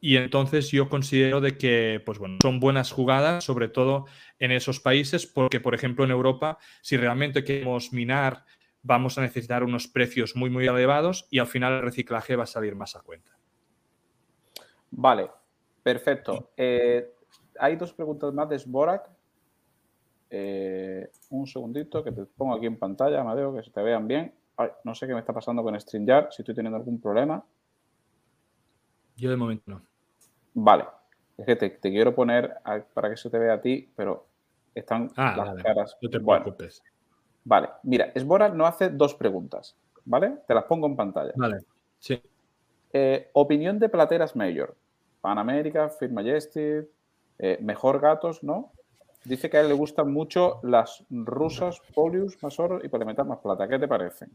y entonces yo considero de que, pues bueno, son buenas jugadas, sobre todo en esos países, porque, por ejemplo, en Europa, si realmente queremos minar, vamos a necesitar unos precios muy, muy elevados y al final el reciclaje va a salir más a cuenta. Vale, perfecto. Eh, hay dos preguntas más de Sborak. Eh, un segundito que te pongo aquí en pantalla, Amadeo, que se te vean bien. no sé qué me está pasando con StreamYard, si estoy teniendo algún problema. Yo de momento no. Vale. Es que te, quiero poner para que se te vea a ti, pero están ah, las caras. No te preocupes. Vale, mira, Sborak no hace dos preguntas, ¿vale? Te las pongo en pantalla. Vale, sí. Eh, opinión de plateras mayor. Pan America, Fit Majestic, eh, mejor gatos, ¿no? Dice que a él le gustan mucho las rusas, Polius, más oro y Polimetal más plata. ¿Qué te parecen?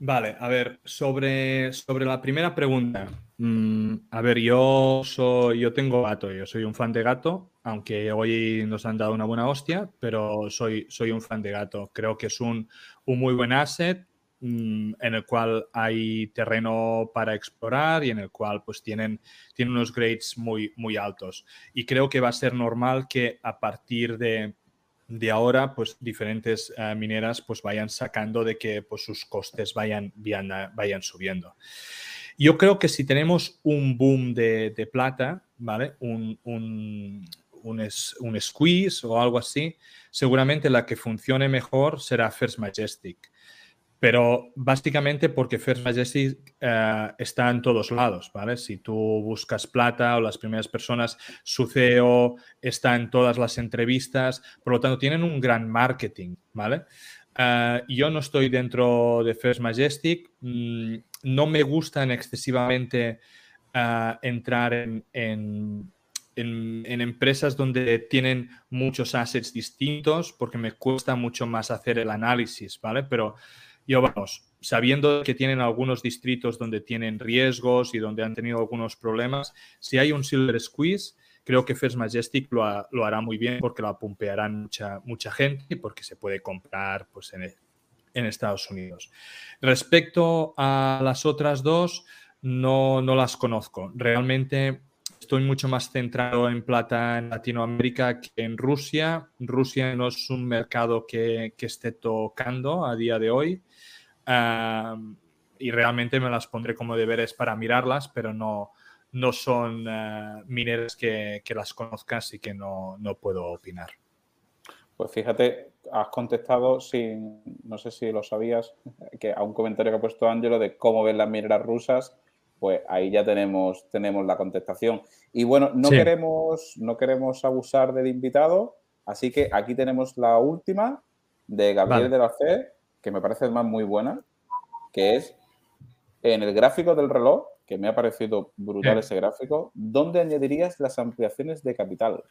Vale, a ver, sobre, sobre la primera pregunta. Mm, a ver, yo soy, yo tengo gato, yo soy un fan de gato, aunque hoy nos han dado una buena hostia, pero soy, soy un fan de gato. Creo que es un, un muy buen asset en el cual hay terreno para explorar y en el cual pues tienen, tienen unos grades muy, muy altos. Y creo que va a ser normal que a partir de, de ahora pues diferentes eh, mineras pues vayan sacando de que pues sus costes vayan, vayan, vayan subiendo. Yo creo que si tenemos un boom de, plata, ¿vale? Un, un, un, squeeze o algo así, seguramente la que funcione mejor será First Majestic pero básicamente porque First Majestic eh, está en todos lados, ¿vale? Si tú buscas plata o las primeras personas, su CEO está en todas las entrevistas, por lo tanto tienen un gran marketing, ¿vale? Eh, yo no estoy dentro de First Majestic, mm, no me gustan excesivamente eh, entrar en, en, en, empresas donde tienen muchos assets distintos porque me cuesta mucho más hacer el análisis, ¿vale? Pero yo, vamos, sabiendo que tienen algunos distritos donde tienen riesgos y donde han tenido algunos problemas, si hay un Silver Squeeze, creo que First Majestic lo, hará muy bien porque lo pumpearán mucha, mucha gente y porque se puede comprar pues, en, en, Estados Unidos. Respecto a las otras dos, no, no las conozco. Realmente estoy mucho más centrado en plata en Latinoamérica que en Rusia. Rusia no es un mercado que, que esté tocando a día de hoy y realmente me las pondré como deberes para mirarlas, pero no, no son uh, mineras que, que, las conozcas y que no, no, puedo opinar. Pues fíjate, has contestado sin, no sé si lo sabías, que a un comentario que ha puesto Ángelo de cómo ven las mineras rusas, pues ahí ya tenemos, tenemos la contestación. Y bueno, no, queremos, no queremos abusar del invitado, así que aquí tenemos la última de Gabriel de la Fe, que me parece además muy buena, que es en el gráfico del reloj, que me ha parecido brutal ese gráfico, ¿dónde añadirías las ampliaciones de capital?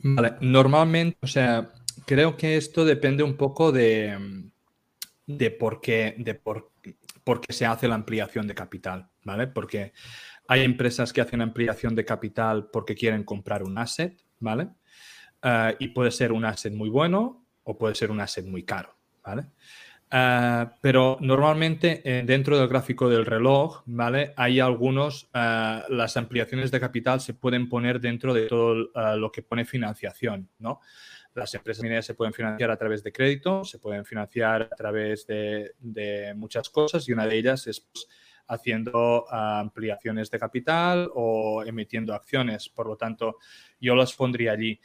Vale, normalmente, o sea, creo que esto depende un poco de, de por qué, de por, por qué se hace la ampliación de capital, ¿vale? Porque hay empresas que hacen ampliación de capital porque quieren comprar un asset, ¿vale? Eh, y puede ser un asset muy bueno o puede ser un asset muy caro, ¿vale? Uh, pero normalmente eh, dentro del gráfico del reloj, ¿vale? Hay algunos, uh, las ampliaciones de capital se pueden poner dentro de todo lo que pone financiación, ¿no? Las empresas mineras se pueden financiar a través de crédito, se pueden financiar a través de, de muchas cosas y una de ellas es pues, haciendo ampliaciones de capital o emitiendo acciones. Por lo tanto, yo las pondría allí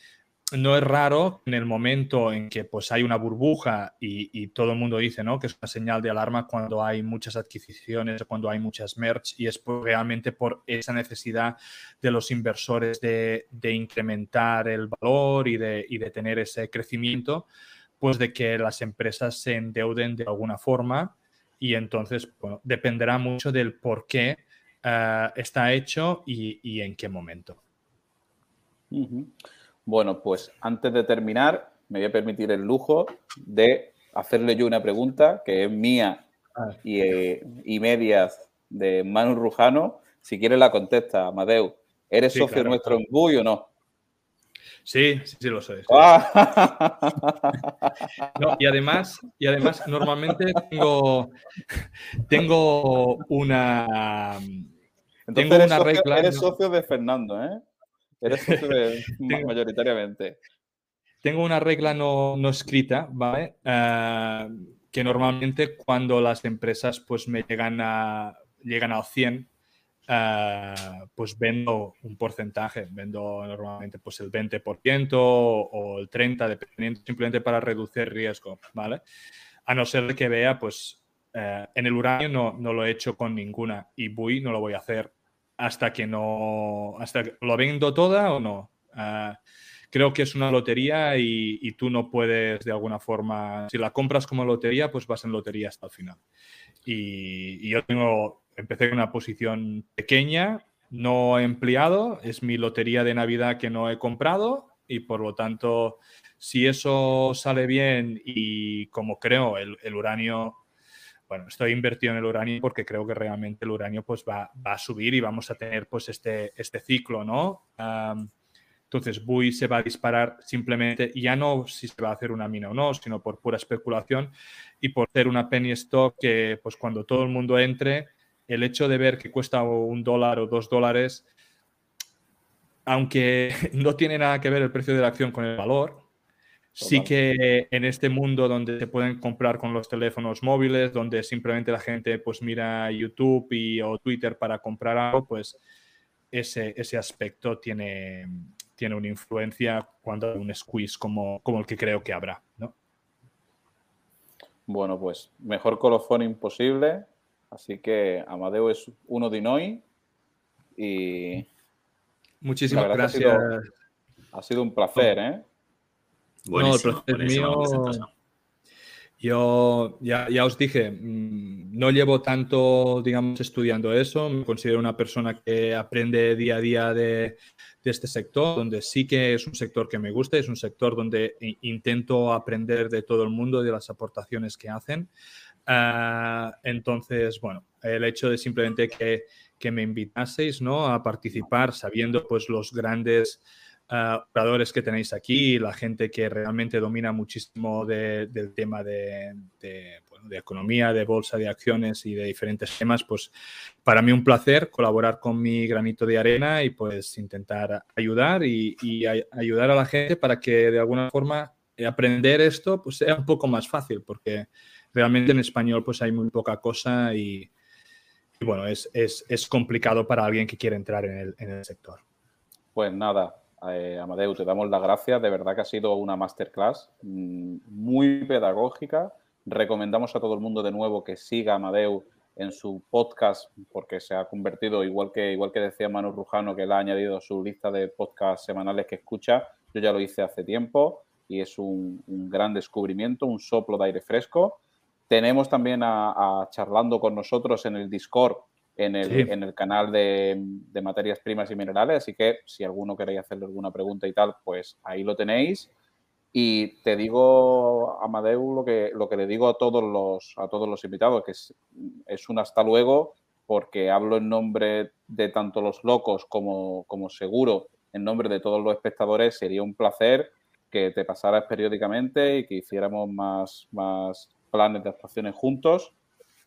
no es raro en el momento en que pues, hay una burbuja y, todo el mundo dice ¿no? que es una señal de alarma cuando hay muchas adquisiciones, cuando hay muchas merch y es realmente por esa necesidad de los inversores de, incrementar el valor y de, tener ese crecimiento, pues de que las empresas se endeuden de alguna forma y entonces dependerá mucho del por qué eh, está hecho y, en qué momento. Bueno, pues antes de terminar, me voy a permitir el lujo de hacerle yo una pregunta que es mía y, eh, medias de Manu Rujano. Si quieres la contesta, Amadeu. ¿Eres socio nuestro en o no? Sí, sí, sí lo sé. Ah. y además, y además normalmente tengo, tengo una, tengo una regla. Eres socio de Fernando, ¿eh? Eres mayoritariamente. Tengo una regla no, escrita, ¿vale? Eh, que normalmente cuando las empresas pues me llegan a llegan al 100 eh, pues vendo un porcentaje, vendo normalmente pues el 20% o el 30%, dependiendo simplemente para reducir riesgo, ¿vale? A no ser que vea, pues eh, en el uranio no, no, lo he hecho con ninguna y BUI no lo voy a hacer hasta que no, hasta que lo vendo toda o no. Eh, creo que es una lotería y, tú no puedes de alguna forma, si la compras como lotería, pues vas en lotería hasta el final. Y, y yo tengo empecé en una posición pequeña, no he empleado, es mi lotería de Navidad que no he comprado y por lo tanto, si eso sale bien y como creo el, uranio, bueno, estoy invertido en el uranio porque creo que realmente el uranio pues va, a subir y vamos a tener pues este, este ciclo, ¿no? entonces, BUI se va a disparar simplemente, ya no si se va a hacer una mina o no, sino por pura especulación y por ser una penny stock que pues cuando todo el mundo entre, el hecho de ver que cuesta un dólar o dos dólares, aunque no tiene nada que ver el precio de la acción con el valor, sí que en este mundo donde se pueden comprar con los teléfonos móviles, donde simplemente la gente pues mira YouTube y, o Twitter para comprar algo, pues ese, ese aspecto tiene, tiene una influencia cuando hay un squeeze como, como el que creo que habrá, ¿no? Bueno, pues mejor colofón imposible. Así que Amadeo es uno de hoy y... Muchísimas gracias. Ha sido, un placer, ¿eh? No, el placer mío. Yo ya, ya, os dije, mm, no llevo tanto, digamos, estudiando eso. Me considero una persona que aprende día a día de, de, este sector, donde sí que es un sector que me gusta, es un sector donde intento aprender de todo el mundo, de las aportaciones que hacen. Ah, entonces, bueno, el hecho de simplemente que, que, me invitaseis ¿no? a participar, sabiendo pues los grandes oradores que tenéis aquí, la gente que realmente domina muchísimo del tema de, de, de, economía, de bolsa, de acciones y de diferentes temas, pues para mí un placer colaborar con mi granito de arena y pues intentar ayudar y, ayudar a la gente para que de alguna forma aprender esto pues sea un poco más fácil, porque realmente en español pues hay muy poca cosa y, bueno, es, es, complicado para alguien que quiere entrar en el, sector. Pues nada, eh, Amadeu, te damos las gracias. De verdad que ha sido una masterclass mm, muy pedagógica. Recomendamos a todo el mundo de nuevo que siga a Amadeu en su podcast porque se ha convertido, igual que, igual que decía Manu Rujano, que él ha añadido a su lista de podcasts semanales que escucha. Yo ya lo hice hace tiempo y es un gran descubrimiento, un soplo de aire fresco. Tenemos también a, charlando con nosotros en el Discord, en el, en el canal de, materias primas y minerales, así que si alguno queréis hacerle alguna pregunta y tal, pues ahí lo tenéis. Y te digo, Amadeu, lo que, lo que le digo a todos los, a todos los invitados, que es, es un hasta luego, porque hablo en nombre de tanto los locos como, como seguro, en nombre de todos los espectadores, sería un placer que te pasaras periódicamente y que hiciéramos más, más planes de actuaciones juntos.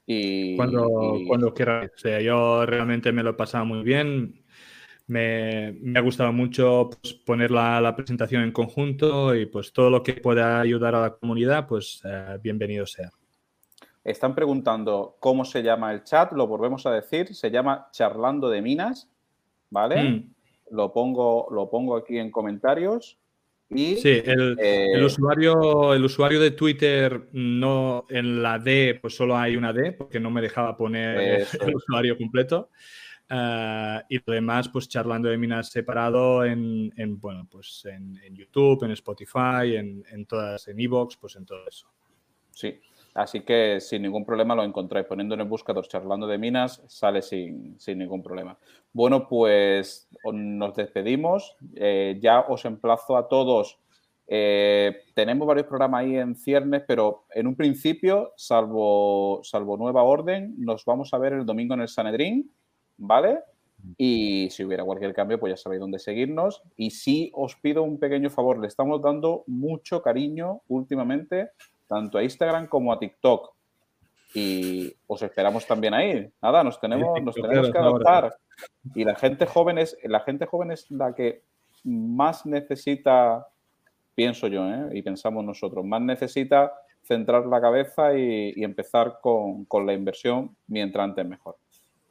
Y, cuando, cuando quieras. O sea, yo realmente me lo he pasado muy bien. Me, me ha gustado mucho pues, poner la, la, presentación en conjunto y pues todo lo que pueda ayudar a la comunidad, pues eh, bienvenido sea. Están preguntando cómo se llama el chat, lo volvemos a decir, se llama Charlando de Minas, ¿vale? Mm. Lo, pongo, lo pongo aquí en comentarios sí, el, el, eh, usuario, el usuario de Twitter no en la D, pues solo hay una D, porque no me dejaba poner el usuario completo. Uh, y lo demás, pues charlando de minas separado en, en bueno, pues en, en, YouTube, en Spotify, en, en todas, en Evox, pues en todo eso. Sí, Así que sin ningún problema lo encontráis. Poniendo en el buscador charlando de minas, sale sin, ningún problema. Bueno, pues nos despedimos. Eh, ya os emplazo a todos. Eh, tenemos varios programas ahí en ciernes, pero en un principio, salvo, salvo nueva orden, nos vamos a ver el domingo en el Sanedrín, ¿vale? Y si hubiera cualquier cambio, pues ya sabéis dónde seguirnos. Y sí os pido un pequeño favor, le estamos dando mucho cariño últimamente, tanto a Instagram como a TikTok. Y os esperamos también ahí. Nada, nos tenemos, nos tenemos que adaptar. Y la gente joven es, la gente joven es la que más necesita, pienso yo, ¿eh? y pensamos nosotros, más necesita centrar la cabeza y, empezar con, con la inversión mientras antes mejor.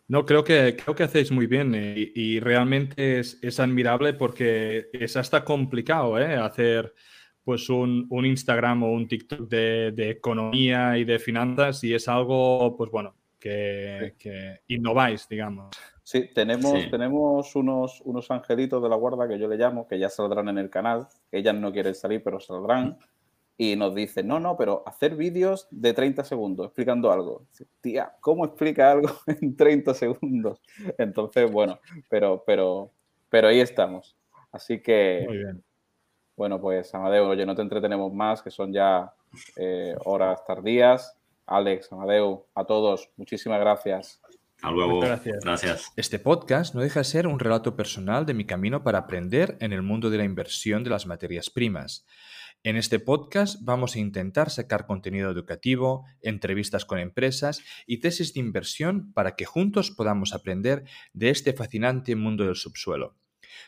No, creo que, creo que hacéis muy bien eh, y, realmente es, es, admirable porque es hasta complicado ¿eh? hacer pues un, un, Instagram o un TikTok de, de, economía y de finanzas y es algo, pues bueno, que, que innováis, digamos. Sí, tenemos, tenemos unos, unos angelitos de la guarda que yo le llamo, que ya saldrán en el canal, que ellas no quieren salir, pero saldrán y nos dice, no, no, pero hacer vídeos de 30 segundos explicando algo. Tía, ¿cómo explica algo en 30 segundos? Entonces, bueno, pero, pero, pero ahí estamos. Así que, Muy bien. Bueno, pues Amadeo, oye, no te entretenemos más, que son ya eh, horas tardías. Alex, Amadeo, a todos, muchísimas gracias. Hasta luego. Gracias. gracias. Este podcast no deja de ser un relato personal de mi camino para aprender en el mundo de la inversión de las materias primas. En este podcast vamos a intentar sacar contenido educativo, entrevistas con empresas y tesis de inversión para que juntos podamos aprender de este fascinante mundo del subsuelo.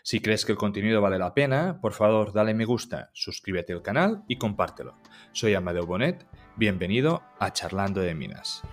Si crees que el contenido vale la pena, por favor dale me gusta, suscríbete al canal y compártelo. Soy Amadeo Bonet, bienvenido a Charlando de Minas.